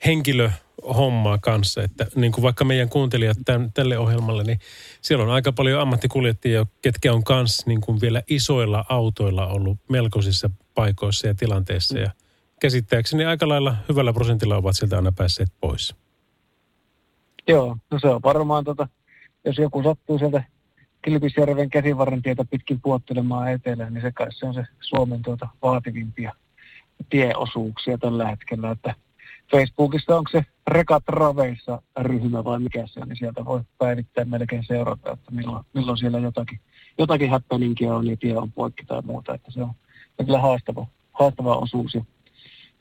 henkilöhommaa kanssa, että niin kuin vaikka meidän kuuntelijat tämän, tälle ohjelmalle, niin siellä on aika paljon ammattikuljettajia, ketkä on kanssa niin kuin vielä isoilla autoilla ollut melkoisissa paikoissa ja tilanteissa ja käsittääkseni aika lailla hyvällä prosentilla ovat sieltä aina päässeet pois. Joo, no se on varmaan tota, jos joku sattuu sieltä Kilpisjärven käsivarren tietä pitkin puottelemaan etelään, niin se kai se on se Suomen tuota vaativimpia tieosuuksia tällä hetkellä, että Facebookissa onko se Rekat Raveissa ryhmä vai mikä se on, niin sieltä voi päivittäin melkein seurata, että milloin, milloin siellä jotakin, jotakin happeningia on, niin tie on poikki tai muuta, että se on kyllä haastava, haastava osuus. Ja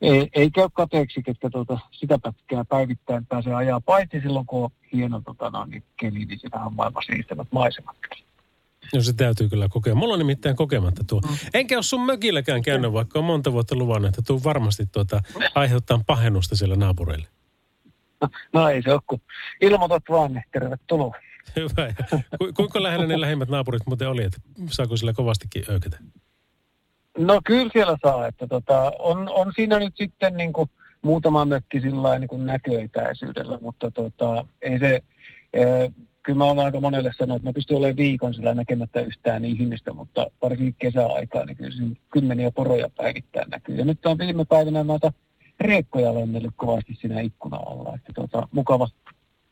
ei, ei käy kateeksi, että tuota, sitä pätkää päivittäin pääsee ajaa, paitsi silloin kun on hieno tota, no, niin keli, niin sitä on maailman siistävät maisemat. No se täytyy kyllä kokea. Mulla on nimittäin kokematta tuo. Mm. Enkä ole sun mökilläkään käynyt, vaikka on monta vuotta luvannut, että tuu varmasti tuota, aiheuttaa pahennusta siellä naapureille. No, no ei se ole, kun ilmoitat vaan, niin tervetuloa. Hyvä. Ku, kuinka lähellä ne lähimmät naapurit muuten oli, että saako sillä kovastikin öykätä? No kyllä siellä saa, että tota, on, on siinä nyt sitten niin kuin muutama mökki sillä niin näköetäisyydellä, mutta tota, ei se, kyllä mä olen aika monelle sanonut, että mä pystyn olemaan viikon sillä näkemättä yhtään ihmistä, mutta varsinkin kesäaikaa, niin kyllä kymmeniä poroja päivittäin näkyy. Ja nyt on viime päivinä näitä riekkoja lennellyt kovasti siinä ikkuna alla. Että tota, mukava,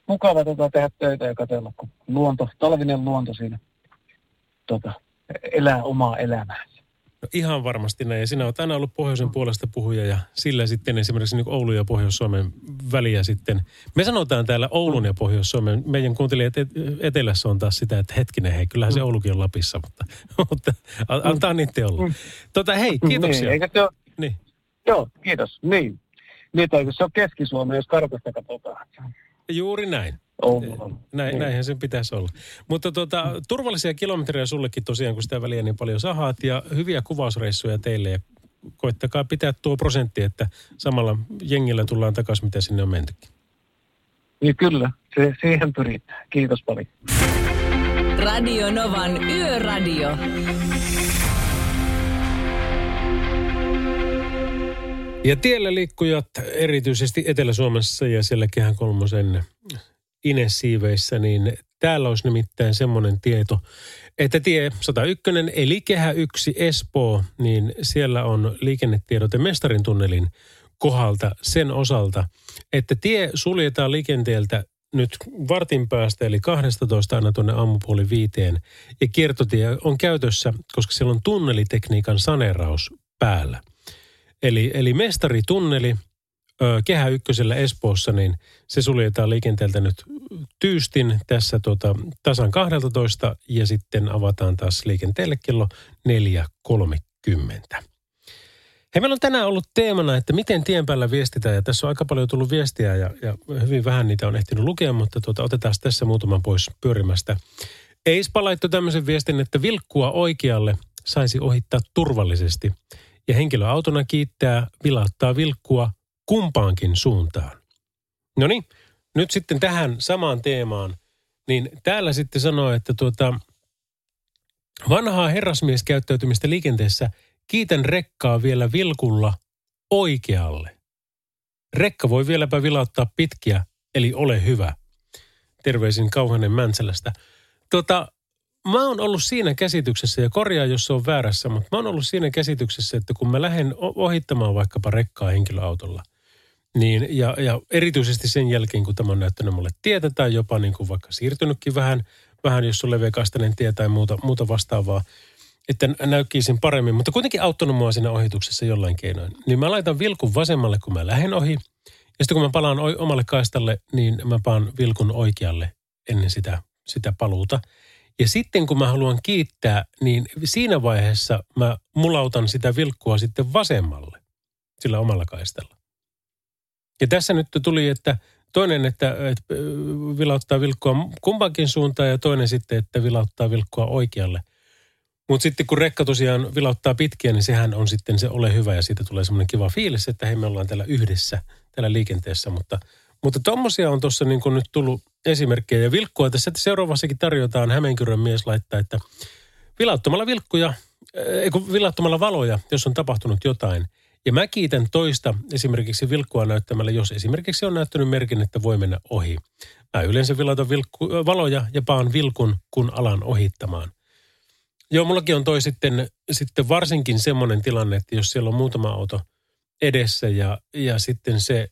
mukava tota, tehdä töitä ja katsella, kun luonto, talvinen luonto siinä tota, elää omaa elämäänsä. No ihan varmasti näin. Ja sinä olet aina ollut pohjoisen puolesta puhuja ja sillä sitten esimerkiksi niin Oulun ja Pohjois-Suomen väliä sitten. Me sanotaan täällä Oulun ja Pohjois-Suomen. Meidän kuuntelijat etelässä on taas sitä, että hetkinen, hei, kyllähän se mm. Oulukin on Lapissa, mutta, mutta antaa niitä olla. Mm. Tota, hei, kiitoksia. Niin, eikö se ole? Niin. Joo, kiitos. Niin. Niin, se on Keski-Suomi, jos kartasta katsotaan. Juuri näin. On, Näin, näinhän sen pitäisi olla. Mutta tuota, turvallisia kilometrejä sullekin tosiaan, kun sitä väliä niin paljon sahaat ja hyviä kuvausreissuja teille ja koittakaa pitää tuo prosentti, että samalla jengillä tullaan takaisin, mitä sinne on mentykin. Niin kyllä, se, siihen pyritään. Kiitos paljon. Radio Novan Yöradio. Ja tiellä liikkujat erityisesti Etelä-Suomessa ja siellä Kehän kolmosen Inesiiveissä, niin täällä olisi nimittäin semmoinen tieto, että tie 101 eli Kehä 1 Espoo, niin siellä on liikennetiedote Mestarin tunnelin kohdalta sen osalta, että tie suljetaan liikenteeltä nyt vartin päästä, eli 12 aina tuonne aamupuoli viiteen. Ja kiertotie on käytössä, koska siellä on tunnelitekniikan saneeraus päällä. Eli, eli mestaritunneli – Kehä ykkösellä Espoossa, niin se suljetaan liikenteeltä nyt tyystin tässä tota, tasan 12 ja sitten avataan taas liikenteelle kello 4.30. Hei, meillä on tänään ollut teemana, että miten tien päällä viestitään ja tässä on aika paljon tullut viestiä ja, ja hyvin vähän niitä on ehtinyt lukea, mutta tuota, otetaan tässä muutaman pois pyörimästä. Eispa laittoi tämmöisen viestin, että vilkkua oikealle saisi ohittaa turvallisesti. Ja henkilöautona kiittää vilauttaa vilkkua kumpaankin suuntaan. No niin, nyt sitten tähän samaan teemaan, niin täällä sitten sanoo, että tuota, vanhaa herrasmieskäyttäytymistä liikenteessä kiitän rekkaa vielä vilkulla oikealle. Rekka voi vieläpä vilauttaa pitkiä, eli ole hyvä. Terveisin Kauhanen Mäntsälästä. Tota, mä oon ollut siinä käsityksessä, ja korjaa jos se on väärässä, mutta mä oon ollut siinä käsityksessä, että kun mä lähden ohittamaan vaikkapa rekkaa henkilöautolla, niin, ja, ja erityisesti sen jälkeen, kun tämä on näyttänyt mulle tietä tai jopa niin kuin vaikka siirtynytkin vähän, vähän jos on leveäkastainen tie tai muuta, muuta vastaavaa, että näykkiisin paremmin, mutta kuitenkin auttanut mua siinä ohituksessa jollain keinoin. Niin mä laitan vilkun vasemmalle, kun mä lähden ohi. Ja sitten kun mä palaan omalle kaistalle, niin mä paan vilkun oikealle ennen sitä, sitä paluuta. Ja sitten kun mä haluan kiittää, niin siinä vaiheessa mä mulautan sitä vilkkua sitten vasemmalle sillä omalla kaistalla. Ja tässä nyt tuli, että toinen, että, että vilauttaa vilkkua kumpaankin suuntaan ja toinen sitten, että vilauttaa vilkkua oikealle. Mutta sitten kun rekka tosiaan vilauttaa pitkiä, niin sehän on sitten se ole hyvä ja siitä tulee semmoinen kiva fiilis, että hei me ollaan täällä yhdessä, täällä liikenteessä. Mutta, mutta tommosia on tuossa niin nyt tullut esimerkkejä ja vilkkua tässä seuraavassakin tarjotaan Hämeenkyrön mies laittaa, että vilauttamalla vilkkuja, ei kun vilauttamalla valoja, jos on tapahtunut jotain – ja mä kiitän toista esimerkiksi vilkkua näyttämällä, jos esimerkiksi on näyttänyt merkin, että voi mennä ohi. Mä yleensä vilautan vilkku, valoja ja paan vilkun, kun alan ohittamaan. Joo, mullakin on toi sitten, sitten varsinkin semmoinen tilanne, että jos siellä on muutama auto edessä ja, ja sitten se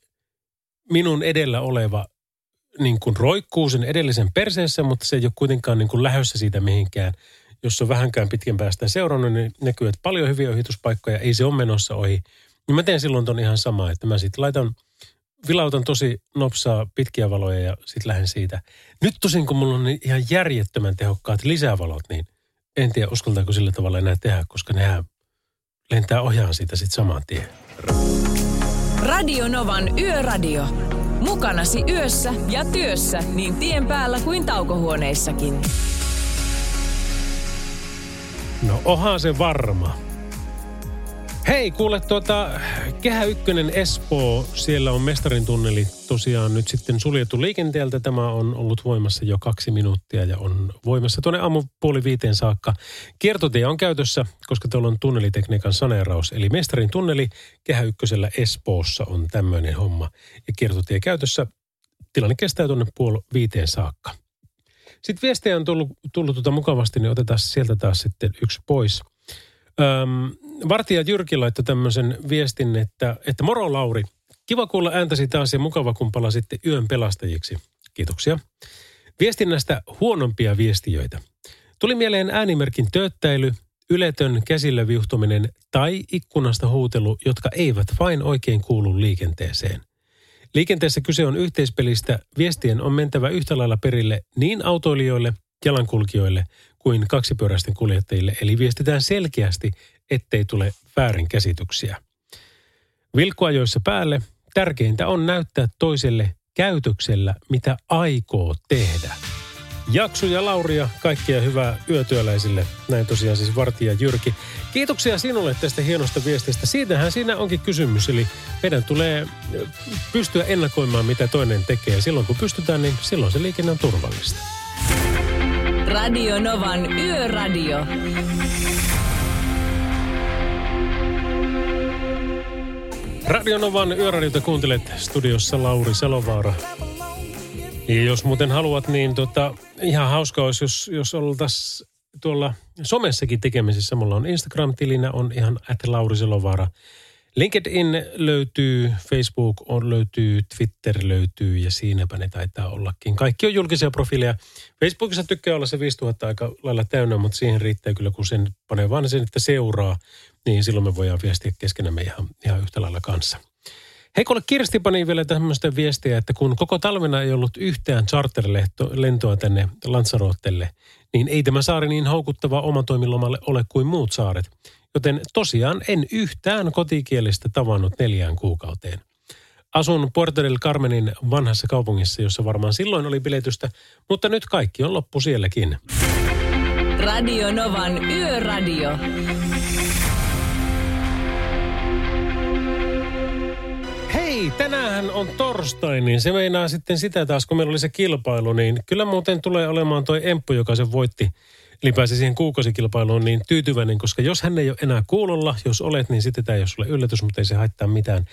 minun edellä oleva niin kuin roikkuu sen edellisen perseessä, mutta se ei ole kuitenkaan niin kuin lähössä siitä mihinkään. Jos on vähänkään pitkän päästä seurannut, niin näkyy, että paljon hyviä ohituspaikkoja, ei se ole menossa ohi. Niin mä teen silloin ton ihan sama, että mä sitten laitan, vilautan tosi nopsaa pitkiä valoja ja sitten lähden siitä. Nyt tosin kun mulla on niin ihan järjettömän tehokkaat lisävalot, niin en tiedä uskaltaako sillä tavalla enää tehdä, koska nehän lentää ohjaan siitä sitten saman tien. Radio Novan Yöradio. Mukanasi yössä ja työssä niin tien päällä kuin taukohuoneissakin. No oha se varma. Hei, kuule tuota, Kehä Ykkönen Espoo, siellä on mestarin tunneli tosiaan nyt sitten suljettu liikenteeltä. Tämä on ollut voimassa jo kaksi minuuttia ja on voimassa tuonne aamupuoli viiteen saakka. Kiertotie on käytössä, koska tuolla on tunnelitekniikan saneeraus. Eli mestarin tunneli Kehä Ykkösellä Espoossa on tämmöinen homma. Ja kiertotie käytössä, tilanne kestää tuonne puoli viiteen saakka. Sitten viestejä on tullut, tullut tuota mukavasti, niin otetaan sieltä taas sitten yksi pois. Öm, Vartija Jyrki laittoi tämmöisen viestin, että, että moro Lauri, kiva kuulla ääntäsi taas ja mukava kun palasitte yön pelastajiksi. Kiitoksia. Viestinnästä huonompia viestiöitä. Tuli mieleen äänimerkin tööttäily, yletön käsillä viuhtuminen tai ikkunasta huutelu, jotka eivät vain oikein kuulu liikenteeseen. Liikenteessä kyse on yhteispelistä. Viestien on mentävä yhtä lailla perille niin autoilijoille, jalankulkijoille kuin kaksipyöräisten kuljettajille. Eli viestitään selkeästi, ettei tule väärinkäsityksiä. Vilkkuajoissa päälle tärkeintä on näyttää toiselle käytöksellä, mitä aikoo tehdä. Jaksu ja Lauria, kaikkia hyvää yötyöläisille. Näin tosiaan siis Vartija Jyrki. Kiitoksia sinulle tästä hienosta viestistä. Siitähän siinä onkin kysymys. Eli meidän tulee pystyä ennakoimaan, mitä toinen tekee. Silloin kun pystytään, niin silloin se liikenne on turvallista. Radio Novan Yöradio. Radionovan yöradiota kuuntelet studiossa Lauri Selovaara. Ja jos muuten haluat, niin tota, ihan hauska olisi, jos, jos oltaisiin tuolla somessakin tekemisissä. Mulla on Instagram-tilinä, on ihan at Lauri Selovaara. LinkedIn löytyy, Facebook on, löytyy, Twitter löytyy ja siinäpä ne taitaa ollakin. Kaikki on julkisia profiileja. Facebookissa tykkää olla se 5000 aika lailla täynnä, mutta siihen riittää kyllä, kun sen panee vaan sen, että seuraa – niin silloin me voidaan viestiä keskenämme ihan, ihan yhtä lailla kanssa. Hei, kuule Kirsti pani vielä tämmöistä viestiä, että kun koko talvena ei ollut yhtään charterlentoa tänne Lanzarotelle, niin ei tämä saari niin houkuttava omatoimilomalle ole kuin muut saaret. Joten tosiaan en yhtään kotikielistä tavannut neljään kuukauteen. Asun Puerto del Carmenin vanhassa kaupungissa, jossa varmaan silloin oli biletystä, mutta nyt kaikki on loppu sielläkin. Radio Novan Yöradio. Hei, tänään on torstai, niin se meinaa sitten sitä taas, kun meillä oli se kilpailu, niin kyllä muuten tulee olemaan toi Emppu, joka sen voitti, eli pääsi siihen kuukausikilpailuun, niin tyytyväinen, koska jos hän ei ole enää kuulolla, jos olet, niin sitten tämä ei ole sulle yllätys, mutta ei se haittaa mitään.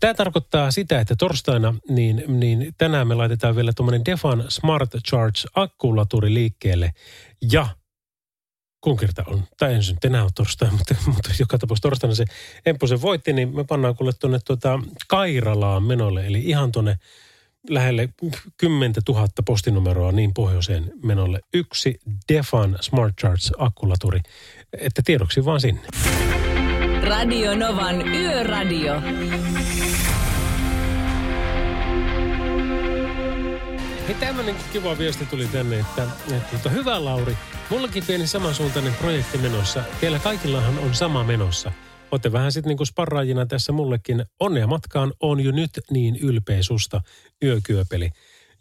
Tämä tarkoittaa sitä, että torstaina, niin, niin tänään me laitetaan vielä tuommoinen Defan Smart Charge akkulaturi liikkeelle, ja kun kerta on, tai en se nyt enää ole torstai, mutta, mutta joka tapauksessa torstaina se Emppu se voitti, niin me pannaan kuule tuonne tuota Kairalaan menolle, eli ihan tuonne lähelle 10 000 postinumeroa niin pohjoiseen menolle. Yksi Defan Smart Charge akkulaturi, että tiedoksi vaan sinne. Radio Novan Yöradio. Hei, tämmöinen kiva viesti tuli tänne, että, että, että hyvä Lauri, mullakin pieni samansuuntainen projekti menossa. Teillä kaikillahan on sama menossa. Olette vähän sitten niinku sparraajina tässä mullekin. Onnea matkaan, on jo nyt niin ylpeä susta, yökyöpeli.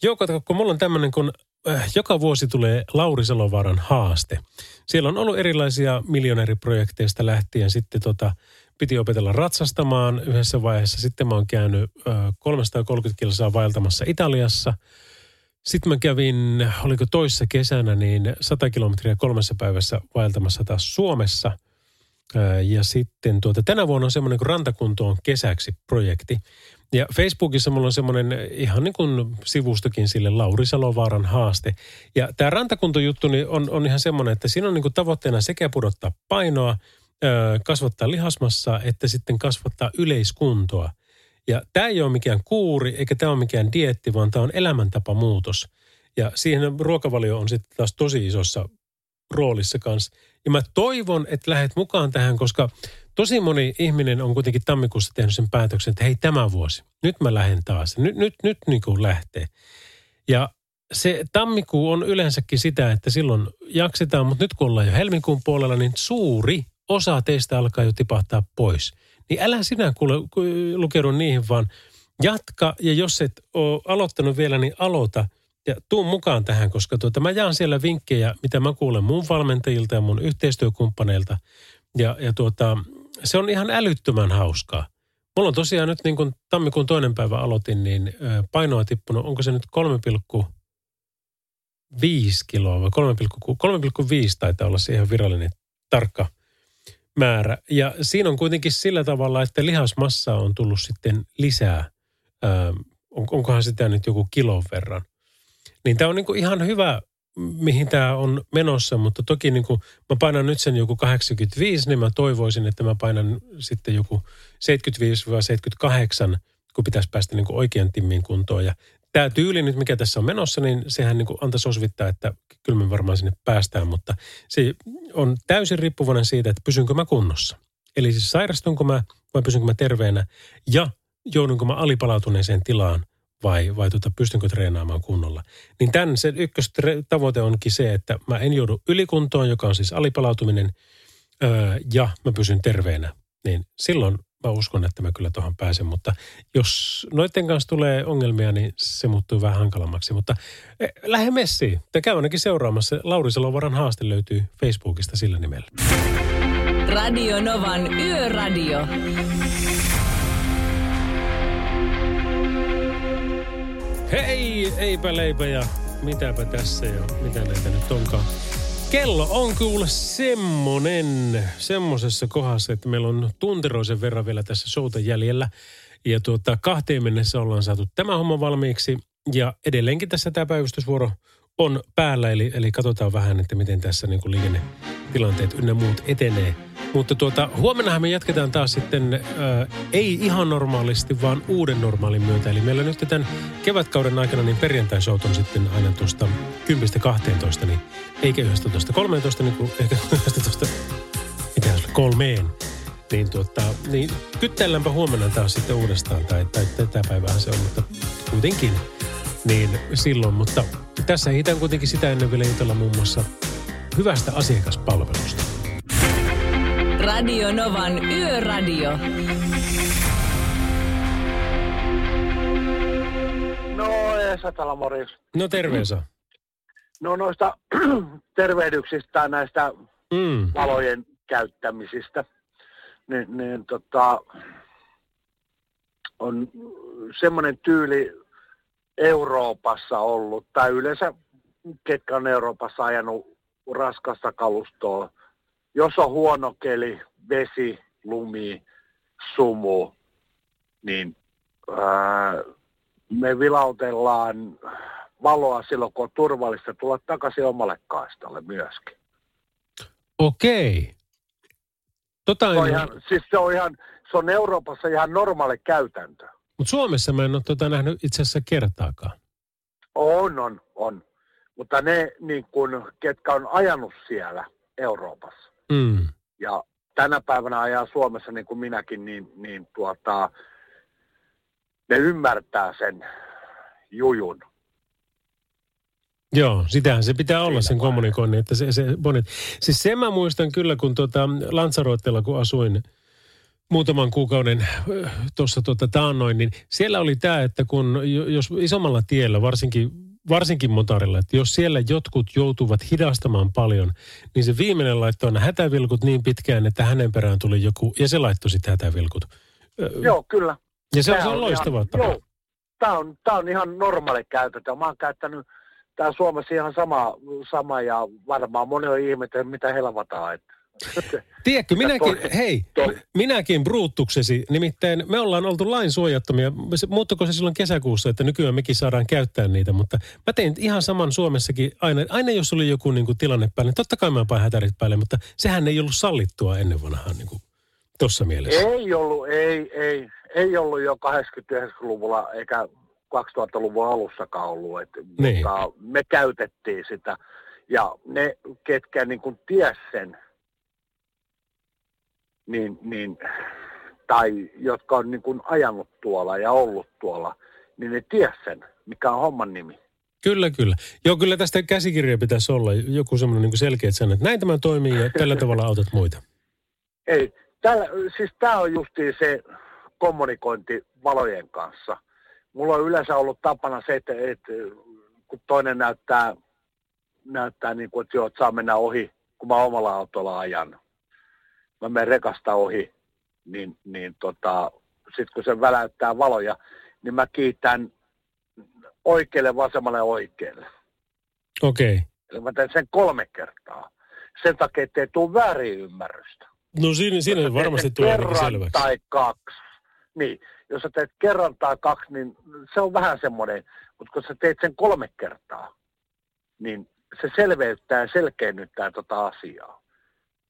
Joo, kun mulla on tämmöinen, kun äh, joka vuosi tulee Lauri Salovaaran haaste. Siellä on ollut erilaisia miljonääriprojekteista lähtien. Sitten tota, piti opetella ratsastamaan yhdessä vaiheessa. Sitten mä oon käynyt äh, 330 kilsaa vaeltamassa Italiassa – sitten mä kävin, oliko toissa kesänä, niin 100 kilometriä kolmessa päivässä vaeltamassa taas Suomessa. Ja sitten tuota, tänä vuonna on semmoinen kuin Rantakunto on kesäksi projekti. Ja Facebookissa mulla on semmoinen ihan niin kuin sivustokin sille Lauri Salovaaran haaste. Ja tämä rantakuntojuttu niin on, on ihan semmoinen, että siinä on niin kuin tavoitteena sekä pudottaa painoa, kasvattaa lihasmassa, että sitten kasvattaa yleiskuntoa. Ja tämä ei ole mikään kuuri, eikä tämä ole mikään dietti, vaan tämä on elämäntapamuutos. Ja siihen ruokavalio on sitten taas tosi isossa roolissa kanssa. Ja mä toivon, että lähdet mukaan tähän, koska tosi moni ihminen on kuitenkin tammikuussa tehnyt sen päätöksen, että hei tämä vuosi, nyt mä lähden taas. Nyt, nyt, nyt niin kuin lähtee. Ja se tammikuu on yleensäkin sitä, että silloin jaksetaan, mutta nyt kun ollaan jo helmikuun puolella, niin suuri osa teistä alkaa jo tipahtaa pois – niin älä sinä kuule lukeudu niihin, vaan. Jatka ja jos et ole aloittanut vielä, niin aloita. Ja tuu mukaan tähän, koska tuota, mä jaan siellä vinkkejä, mitä mä kuulen mun valmentajilta ja mun yhteistyökumppaneilta. Ja, ja tuota, se on ihan älyttömän hauskaa. Mulla on tosiaan nyt niin kuin tammikuun toinen päivä aloitin, niin painoa tippunut, onko se nyt 3,5 kiloa vai 3,5 taitaa olla se ihan virallinen tarkka – määrä. Ja siinä on kuitenkin sillä tavalla, että lihasmassaa on tullut sitten lisää. Ää, on, onkohan sitä nyt joku kilon verran. Niin tämä on niin kuin ihan hyvä, mihin tämä on menossa, mutta toki niin kuin mä painan nyt sen joku 85, niin mä toivoisin, että mä painan sitten joku 75-78, kun pitäisi päästä niin oikean timmin kuntoon. Ja tämä tyyli nyt, mikä tässä on menossa, niin sehän niin antaisi osvittaa, että kyllä me varmaan sinne päästään, mutta se on täysin riippuvainen siitä, että pysynkö mä kunnossa. Eli siis sairastunko mä vai pysynkö mä terveenä ja joudunko mä alipalautuneeseen tilaan vai, vai tuota, pystynkö treenaamaan kunnolla. Niin tämän se ykköstavoite onkin se, että mä en joudu ylikuntoon, joka on siis alipalautuminen, öö, ja mä pysyn terveenä. Niin silloin mä uskon, että mä kyllä tuohon pääsen, mutta jos noiden kanssa tulee ongelmia, niin se muuttuu vähän hankalammaksi. Mutta eh, lähde messiin. Te käy ainakin seuraamassa. Lauri Salovaran haaste löytyy Facebookista sillä nimellä. Radio Novan Yöradio. Hei, eipä leipä ja mitäpä tässä ja mitä näitä nyt onkaan. Kello on kuule semmonen, semmosessa kohdassa, että meillä on tunteroisen verran vielä tässä showta jäljellä. Ja tuota, kahteen mennessä ollaan saatu tämä homma valmiiksi. Ja edelleenkin tässä tämä päivystysvuoro on päällä, eli, eli katsotaan vähän, että miten tässä niin kuin liikennetilanteet ynnä muut etenee. Mutta tuota, huomennahan me jatketaan taas sitten, ää, ei ihan normaalisti, vaan uuden normaalin myötä. Eli meillä nyt tämän kevätkauden aikana niin perjantai on sitten aina tuosta 10-12, niin eikä 11-13, niin kuin ehkä 11, mitä jos kolmeen. Niin, tuota, niin kyttäilläänpä huomenna taas sitten uudestaan, tai, tai tätä päivää se on, mutta kuitenkin niin silloin. Mutta tässä ehditään kuitenkin sitä ennen vielä jutella muun muassa hyvästä asiakaspalvelusta. Radio Novan Yöradio. No, Esa morjens. No terveensä. No noista tervehdyksistä näistä Mm. valojen käyttämisistä, niin, niin tota, on semmoinen tyyli Euroopassa ollut, tai yleensä ketkä on Euroopassa ajanut raskasta kalustoa. Jos on huono keli, vesi, lumi, sumu, niin ää, me vilautellaan valoa silloin, kun on turvallista tulla takaisin omalle kaistalle myöskin. Okei. Tota Se on, ihan, siis se on ihan, se on Euroopassa ihan normaali käytäntö. Mutta Suomessa mä en ole tota nähnyt itse asiassa kertaakaan. On, on, on. Mutta ne, niin kun, ketkä on ajanut siellä Euroopassa Mm. ja tänä päivänä ajaa Suomessa niin kuin minäkin, niin, niin tuota, ne ymmärtää sen jujun. Joo, sitähän se pitää olla Siinä sen kommunikoinnin, että se, se bonit. Siis sen mä muistan kyllä, kun tuota Lanzarottella, kun asuin muutaman kuukauden tuossa tuota taannoin, niin siellä oli tämä, että kun jo- jos isommalla tiellä, varsinkin, varsinkin motorilla, että jos siellä jotkut joutuvat hidastamaan paljon, niin se viimeinen laittoi aina hätävilkut niin pitkään, että hänen perään tuli joku, ja se laittoi sitten hätävilkut. Joo, kyllä. Ja se on, se on ihan- loistava tapa. Joo, tämä on, tää on ihan normaali käytäntö. Mä oon käyttänyt tää Suomessa ihan sama, sama ja varmaan moni on ihmetellyt, mitä helvataan. Että. Tiedätkö, minäkin, toi- hei, toi- minäkin bruuttuksesi, nimittäin me ollaan oltu lain suojattomia. Se- Muuttuko se silloin kesäkuussa, että nykyään mekin saadaan käyttää niitä, mutta mä tein ihan saman Suomessakin aina. Aina jos oli joku niin kuin, tilanne päälle, niin totta kai mä pain hätärit päälle, mutta sehän ei ollut sallittua ennen vanhaan niin kuin, tossa mielessä. Ei ollut, ei, ei, ei ollut jo 80-90-luvulla eikä 2000-luvun alussakaan ollut, että, Niin. mutta me käytettiin sitä. Ja ne, ketkä niin kuin ties sen, niin, niin, tai jotka on niin kuin ajanut tuolla ja ollut tuolla, niin ne ties sen, mikä on homman nimi. Kyllä, kyllä. Joo, kyllä tästä käsikirja pitäisi olla joku semmoinen niin selkeä sana, että näin tämä toimii ja tällä tavalla autat muita. Ei, tällä, siis tämä on justiin se kommunikointi valojen kanssa. Mulla on yleensä ollut tapana se, että, että kun toinen näyttää, näyttää niin kuin, että joo, että saa mennä ohi, kun mä omalla autolla ajan. Mä menen rekasta ohi, niin, niin tota, sitten kun se väläyttää valoja, niin mä kiitän oikealle, vasemmalle, oikealle. Okei. Okay. Eli mä teen sen kolme kertaa. Sen takia, ettei tule väärin ymmärrystä. No siinä, siinä Jos varmasti tulee ainakin kerran selväksi. tai kaksi. Niin, jos sä teet kerran tai kaksi, niin se on vähän semmoinen, mutta kun sä teet sen kolme kertaa, niin se selveyttää ja selkeennyttää tota asiaa.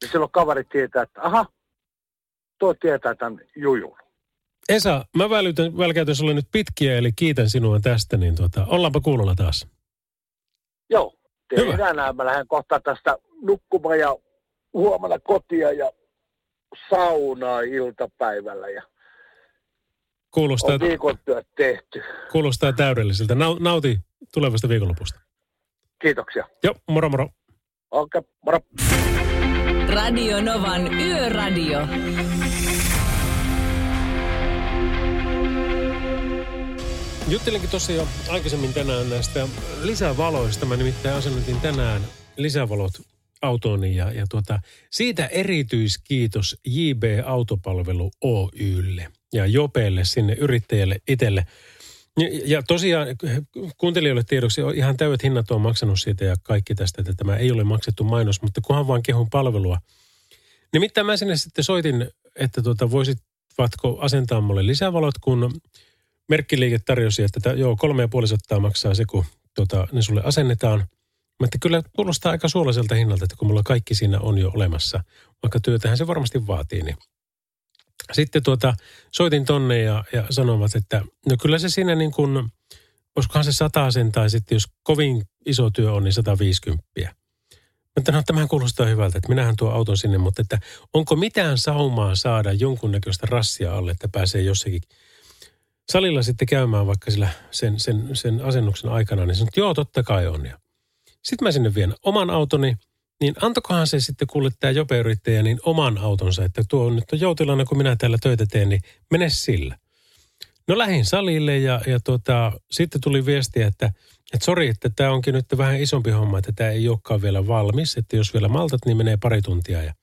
Ja silloin kaveri tietää, että aha, tuo tietää tämän jujun. Esa, mä välytän, välkäytän sulle nyt pitkiä, eli kiitän sinua tästä, niin tuota, ollaanpa kuulolla taas. Joo, tehdään näin. Mä lähden kohta tästä nukkumaan ja huomenna kotia ja saunaa iltapäivällä ja Kuulostaa, on viikon työt tehty. kuulostaa täydelliseltä. Nau, nauti tulevasta viikonlopusta. Kiitoksia. Joo, moro moro. Okei, okay, moro. Radio Novan Yöradio. Juttelinkin tuossa jo aikaisemmin tänään näistä lisävaloista. Mä nimittäin asennutin tänään lisävalot autooni ja, ja tuota, siitä erityiskiitos JB Autopalvelu Oylle ja Jopelle sinne yrittäjälle itselle. Ja, tosiaan kuuntelijoille tiedoksi ihan täydet hinnat on maksanut siitä ja kaikki tästä, että tämä ei ole maksettu mainos, mutta kunhan vaan kehun palvelua. Nimittäin mä sinne sitten soitin, että tuota, voisitko asentaa mulle lisävalot, kun merkkiliike tarjosi, että tä- joo, kolme ja puoli maksaa se, kun tota, ne sulle asennetaan. Mä että kyllä kuulostaa aika suolaiselta hinnalta, että kun mulla kaikki siinä on jo olemassa, vaikka työtähän se varmasti vaatii, niin sitten tuota, soitin tonne ja, ja sanovat, että no kyllä se siinä niin kuin, olisikohan se sen tai sitten jos kovin iso työ on, niin 150. Mä että no tämähän kuulostaa hyvältä, että minähän tuo auton sinne, mutta että onko mitään saumaa saada jonkunnäköistä rassia alle, että pääsee jossakin salilla sitten käymään vaikka sillä sen, sen, sen asennuksen aikana, niin sanoin, että joo, totta kai on. Ja sitten mä sinne vien oman autoni, niin antokohan se sitten tämä jopeyrittäjä niin oman autonsa, että tuo on nyt on joutilana, kun minä täällä töitä teen, niin mene sillä. No lähin salille ja, ja tota, sitten tuli viestiä, että että sori, että tämä onkin nyt vähän isompi homma, että tämä ei olekaan vielä valmis. Että jos vielä maltat, niin menee pari tuntia. Ja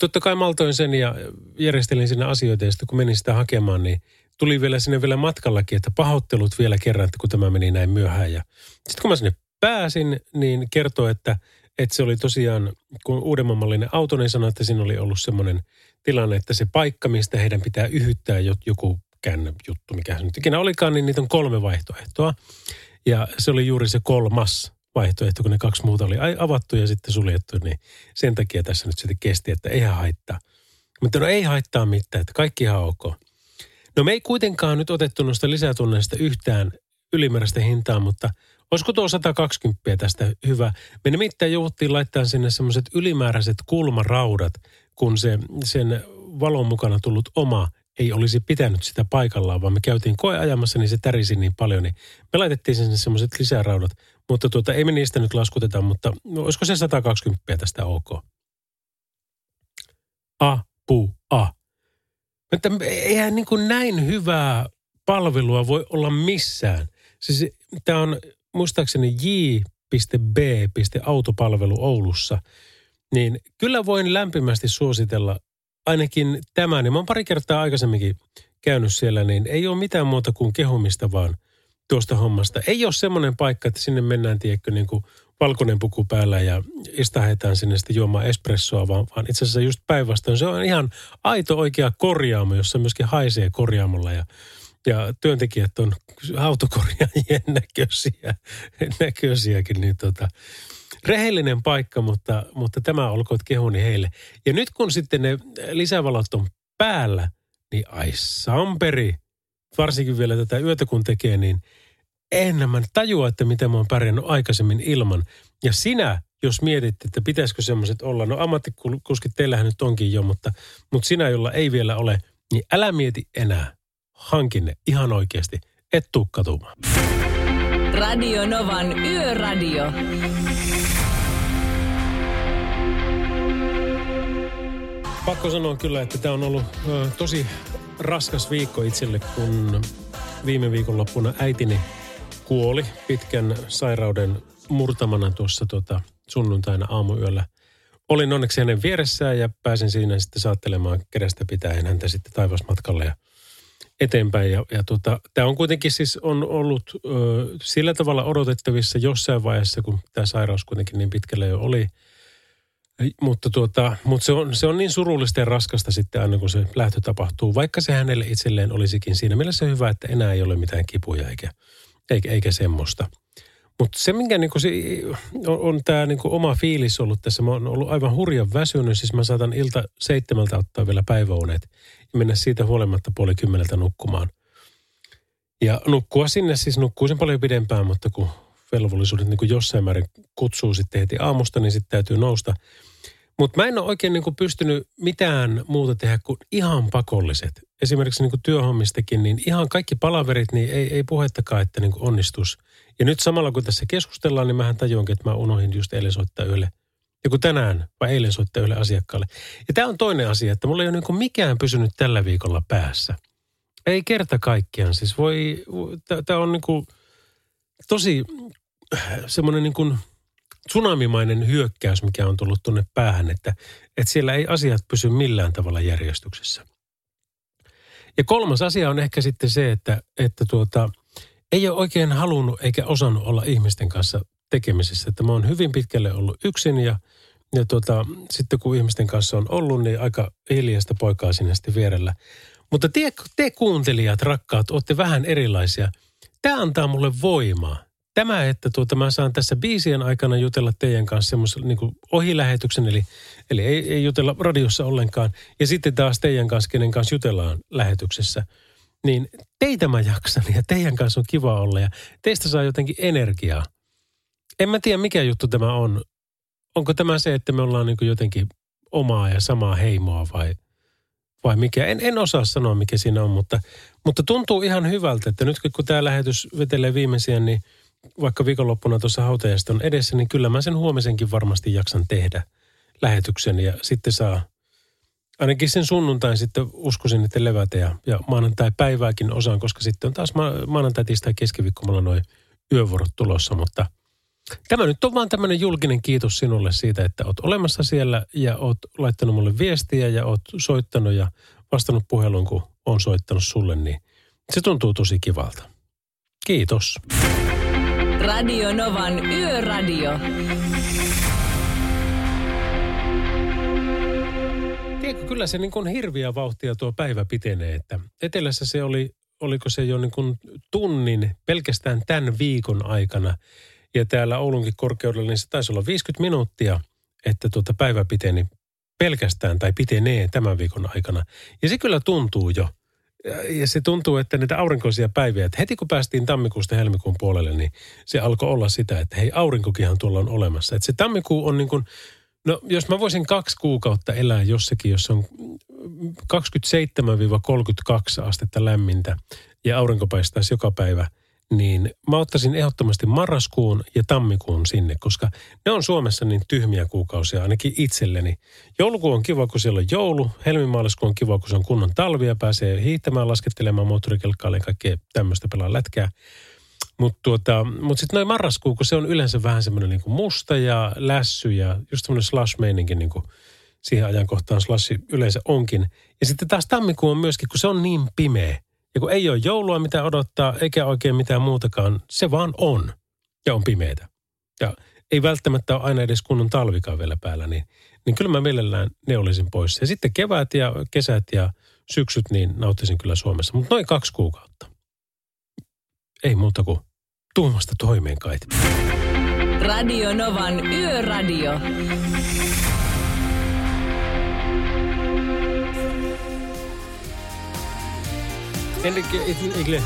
totta kai maltoin sen ja järjestelin sinne asioita ja sitten kun menin sitä hakemaan, niin tuli vielä sinne vielä matkallakin, että pahoittelut vielä kerran, että kun tämä meni näin myöhään. Ja sitten kun mä sinne pääsin, niin kertoi, että, että se oli tosiaan, kun uudemman mallinen auto, niin sanoi, että siinä oli ollut semmoinen tilanne, että se paikka, mistä heidän pitää yhyttää joku juttu, mikä se nyt ikinä olikaan, niin niitä on kolme vaihtoehtoa. Ja se oli juuri se kolmas vaihtoehto, kun ne kaksi muuta oli avattu ja sitten suljettu, niin sen takia tässä nyt sitten kesti, että eihän haittaa. Mutta no ei haittaa mitään, että kaikki ihan ok. No me ei kuitenkaan nyt otettu noista lisätunneista yhtään ylimääräistä hintaa, mutta olisiko tuo 120 tästä hyvä? Me nimittäin jouduttiin laittaa sinne semmoiset ylimääräiset kulmaraudat, kun se, sen valon mukana tullut oma ei olisi pitänyt sitä paikallaan, vaan me käytiin koeajamassa, niin se tärisi niin paljon, niin me laitettiin sinne semmoiset lisäraudat. Mutta tuota, ei me niistä nyt laskuteta, mutta olisiko se 120 tästä ok? A, pu, a. Että eihän niin kuin näin hyvää palvelua voi olla missään. Siis tämä on muistaakseni j.b.autopalvelu Oulussa. Niin kyllä voin lämpimästi suositella ainakin tämä, niin mä oon pari kertaa aikaisemminkin käynyt siellä, niin ei ole mitään muuta kuin kehumista vaan tuosta hommasta. Ei ole semmoinen paikka, että sinne mennään, tiedätkö, niin kuin valkoinen puku päällä ja istahetaan sinne sitten juomaan espressoa, vaan, vaan itse asiassa just päinvastoin. Se on ihan aito oikea korjaamo, jossa myöskin haisee korjaamolla ja, ja työntekijät on autokorjaajien näköisiä, näköisiäkin, niin tota, rehellinen paikka, mutta, mutta tämä olkoon kehuni heille. Ja nyt kun sitten ne lisävalot on päällä, niin ai samperi, varsinkin vielä tätä yötä kun tekee, niin en mä tajua, että miten mä oon pärjännyt aikaisemmin ilman. Ja sinä, jos mietit, että pitäisikö semmoiset olla, no ammattikuskit teillähän nyt onkin jo, mutta, mutta sinä, jolla ei vielä ole, niin älä mieti enää. Hankin ihan oikeasti. Et tuu katumaan. Radio Novan Yöradio. Pakko sanoa kyllä, että tämä on ollut ö, tosi raskas viikko itselle, kun viime viikonloppuna äitini kuoli pitkän sairauden murtamana tuossa tota, sunnuntaina aamuyöllä. Olin onneksi hänen vieressään ja pääsin siinä sitten saattelemaan kerästä pitäen häntä sitten taivasmatkalle ja eteenpäin. Ja, ja tota, tämä on kuitenkin siis on ollut ö, sillä tavalla odotettavissa jossain vaiheessa, kun tämä sairaus kuitenkin niin pitkälle jo oli – mutta, tuota, mutta se, on, se on niin surullista ja raskasta sitten aina, kun se lähtö tapahtuu, vaikka se hänelle itselleen olisikin siinä mielessä hyvä, että enää ei ole mitään kipuja eikä, eikä, eikä semmoista. Mutta se, minkä niinku se, on, on tämä niinku oma fiilis ollut tässä, mä oon ollut aivan hurjan väsynyt, siis mä saatan ilta seitsemältä ottaa vielä päiväunet mennä siitä huolimatta puoli kymmeneltä nukkumaan. Ja nukkua sinne, siis nukkuisin paljon pidempään, mutta kun velvollisuudet niin kuin jossain määrin kutsuu sitten heti aamusta, niin sitten täytyy nousta. Mutta mä en ole oikein niin kuin pystynyt mitään muuta tehdä kuin ihan pakolliset. Esimerkiksi niin kuin työhommistakin, niin ihan kaikki palaverit, niin ei, ei puhettakaan, että niin onnistus. Ja nyt samalla kun tässä keskustellaan, niin mähän tajuankin, että mä unohdin just eilen soittaa yölle. Joku tänään vai eilen soittaa yölle asiakkaalle. Ja tämä on toinen asia, että mulla ei ole niin mikään pysynyt tällä viikolla päässä. Ei kerta kaikkiaan. Siis voi, tämä on niin kuin tosi semmoinen niin kuin tsunamimainen hyökkäys, mikä on tullut tuonne päähän, että, että siellä ei asiat pysy millään tavalla järjestyksessä. Ja kolmas asia on ehkä sitten se, että, että tuota, ei ole oikein halunnut eikä osannut olla ihmisten kanssa tekemisissä. Että mä oon hyvin pitkälle ollut yksin ja, ja tuota, sitten kun ihmisten kanssa on ollut, niin aika hiljaista poikaa sinne sitten vierellä. Mutta te, te kuuntelijat, rakkaat, olette vähän erilaisia. Tämä antaa mulle voimaa tämä, että tuota, mä saan tässä biisien aikana jutella teidän kanssa semmoisen niin ohilähetyksen, eli, eli ei, ei jutella radiossa ollenkaan, ja sitten taas teidän kanssa, kenen kanssa jutellaan lähetyksessä, niin teitä mä jaksan ja teidän kanssa on kiva olla ja teistä saa jotenkin energiaa. En mä tiedä, mikä juttu tämä on. Onko tämä se, että me ollaan niin jotenkin omaa ja samaa heimoa vai, vai mikä? En, en osaa sanoa, mikä siinä on, mutta, mutta tuntuu ihan hyvältä, että nyt kun tämä lähetys vetelee viimeisiä, niin – vaikka viikonloppuna tuossa hautajasta on edessä, niin kyllä mä sen huomisenkin varmasti jaksan tehdä lähetyksen ja sitten saa ainakin sen sunnuntain sitten uskoisin, että levätä ja, ja maanantai-päivääkin osaan, koska sitten on taas ma- maanantai, tiistai, keskiviikko mulla noin yövuorot tulossa, mutta tämä nyt on vaan tämmöinen julkinen kiitos sinulle siitä, että oot olemassa siellä ja oot laittanut mulle viestiä ja oot soittanut ja vastannut puheluun, kun on soittanut sulle, niin se tuntuu tosi kivalta. Kiitos. Radio Novan Yöradio. Tiedätkö, kyllä se niin kuin hirviä vauhtia tuo päivä pitenee, että etelässä se oli, oliko se jo niin kuin tunnin pelkästään tämän viikon aikana. Ja täällä Oulunkin korkeudella niin se taisi olla 50 minuuttia, että tuota päivä piteni pelkästään tai pitenee tämän viikon aikana. Ja se kyllä tuntuu jo. Ja- se tuntuu, että niitä aurinkoisia päiviä, että heti kun päästiin tammikuusta helmikuun puolelle, niin se alkoi olla sitä, että hei aurinkokinhan tuolla on olemassa. Että se tammikuu on niin kuin, no jos mä voisin kaksi kuukautta elää jossakin, jossa on 27-32 astetta lämmintä ja aurinko paistaisi joka päivä, niin mä ottaisin ehdottomasti marraskuun ja tammikuun sinne, koska ne on Suomessa niin tyhmiä kuukausia, ainakin itselleni. Joulukuu on kiva, kun siellä on joulu, helmimaaliskuu on kiva, kun se on kunnon talvi ja pääsee hiihtämään, laskettelemaan moottorikelkkaalle ja kaikkea tämmöistä pelaa lätkää. Mutta tuota, mut sitten noin marraskuu, kun se on yleensä vähän semmoinen niinku musta ja lässy ja just semmoinen slash-meininki niinku siihen ajankohtaan slashi yleensä onkin. Ja sitten taas tammikuu on myöskin, kun se on niin pimeä. Ja kun ei ole joulua mitä odottaa, eikä oikein mitään muutakaan, se vaan on. Ja on pimeätä. Ja ei välttämättä ole aina edes kunnon talvikaan vielä päällä, niin, niin kyllä mä mielellään ne olisin pois. Ja sitten kevät ja kesät ja syksyt, niin nauttisin kyllä Suomessa. Mutta noin kaksi kuukautta. Ei muuta kuin tuumasta toimeen kai. Radio Novan Yöradio. Enrique Igle.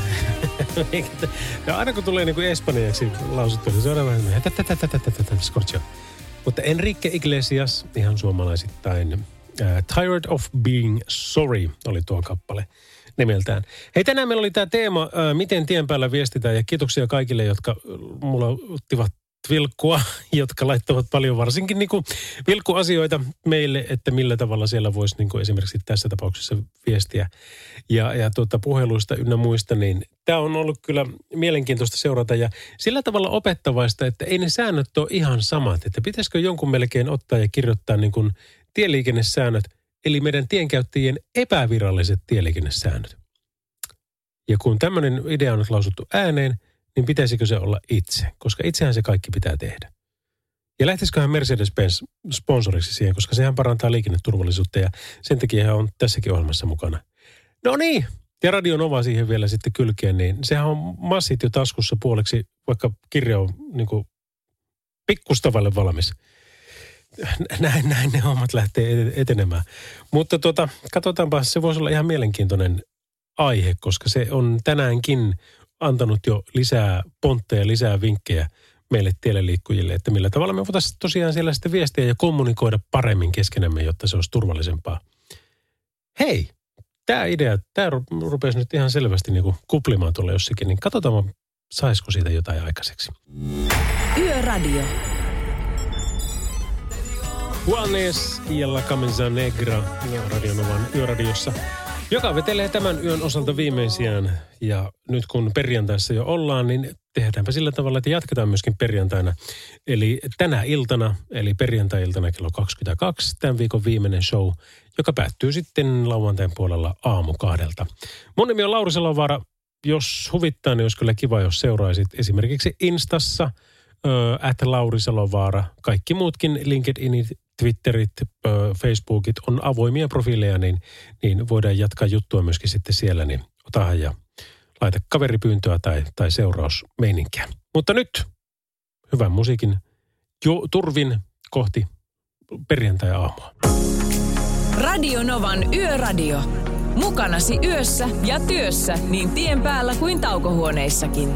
ja aina kun tulee niin kuin espanjaksi lausuttu, niin se on vähän scorcho. Mutta Enrique Iglesias, ihan suomalaisittain, äh, Tired of Being Sorry oli tuo kappale nimeltään. Hei, tänään meillä oli tämä teema, äh, miten tien päällä viestitään, ja kiitoksia kaikille, jotka mulla ottivat vilkkua, jotka laittavat paljon varsinkin niin kuin vilkkuasioita meille, että millä tavalla siellä voisi niin kuin esimerkiksi tässä tapauksessa viestiä ja, ja tuota, puheluista ynnä muista, niin tämä on ollut kyllä mielenkiintoista seurata ja sillä tavalla opettavaista, että ei ne säännöt ole ihan samat, että pitäisikö jonkun melkein ottaa ja kirjoittaa niin kuin tieliikennesäännöt, eli meidän tienkäyttäjien epäviralliset tieliikennesäännöt. Ja kun tämmöinen idea on nyt lausuttu ääneen, niin pitäisikö se olla itse? Koska itsehän se kaikki pitää tehdä. Ja lähtisiköhän Mercedes-Benz sponsoriksi siihen, koska sehän parantaa liikenneturvallisuutta ja sen takia hän on tässäkin ohjelmassa mukana. No niin, ja Radio Nova siihen vielä sitten kylkeen, niin sehän on massit jo taskussa puoleksi, vaikka kirja on niin kuin pikkustavalle valmis. Näin, näin ne hommat lähtee etenemään. Mutta tuota, katsotaanpa, se voisi olla ihan mielenkiintoinen aihe, koska se on tänäänkin antanut jo lisää pontteja, lisää vinkkejä meille tieleliikkujille, että millä tavalla me voitaisiin tosiaan siellä sitten viestiä ja kommunikoida paremmin keskenämme, jotta se olisi turvallisempaa. Hei, tämä idea, tämä rupesi nyt ihan selvästi niin kuin kuplimaan tuolla jossakin, niin katsotaan, saisiko siitä jotain aikaiseksi. Yöradio. Juanes ja La Camisa Negra Radionovan yöradiossa, joka vetelee tämän yön osalta viimeisiään. Ja nyt kun perjantaissa jo ollaan, niin tehdäänpä sillä tavalla, että jatketaan myöskin perjantaina. Eli tänä iltana, eli perjantai-iltana kello 22, tämän viikon viimeinen show, joka päättyy sitten lauantain puolella aamu kahdelta. Mun nimi on Lauri Salovaara. Jos huvittaa, niin olisi kyllä kiva, jos seuraisit esimerkiksi Instassa, at Lauri Salovaara. Kaikki muutkin LinkedInit, Twitterit, Facebookit on avoimia profiileja, niin, niin voidaan jatkaa juttua myöskin sitten siellä, niin otahan ja laita kaveripyyntöä tai, tai seurausmeininkiä. Mutta nyt hyvän musiikin jo, turvin kohti perjantai-aamua. Radio Novan Yöradio. Mukanasi yössä ja työssä niin tien päällä kuin taukohuoneissakin.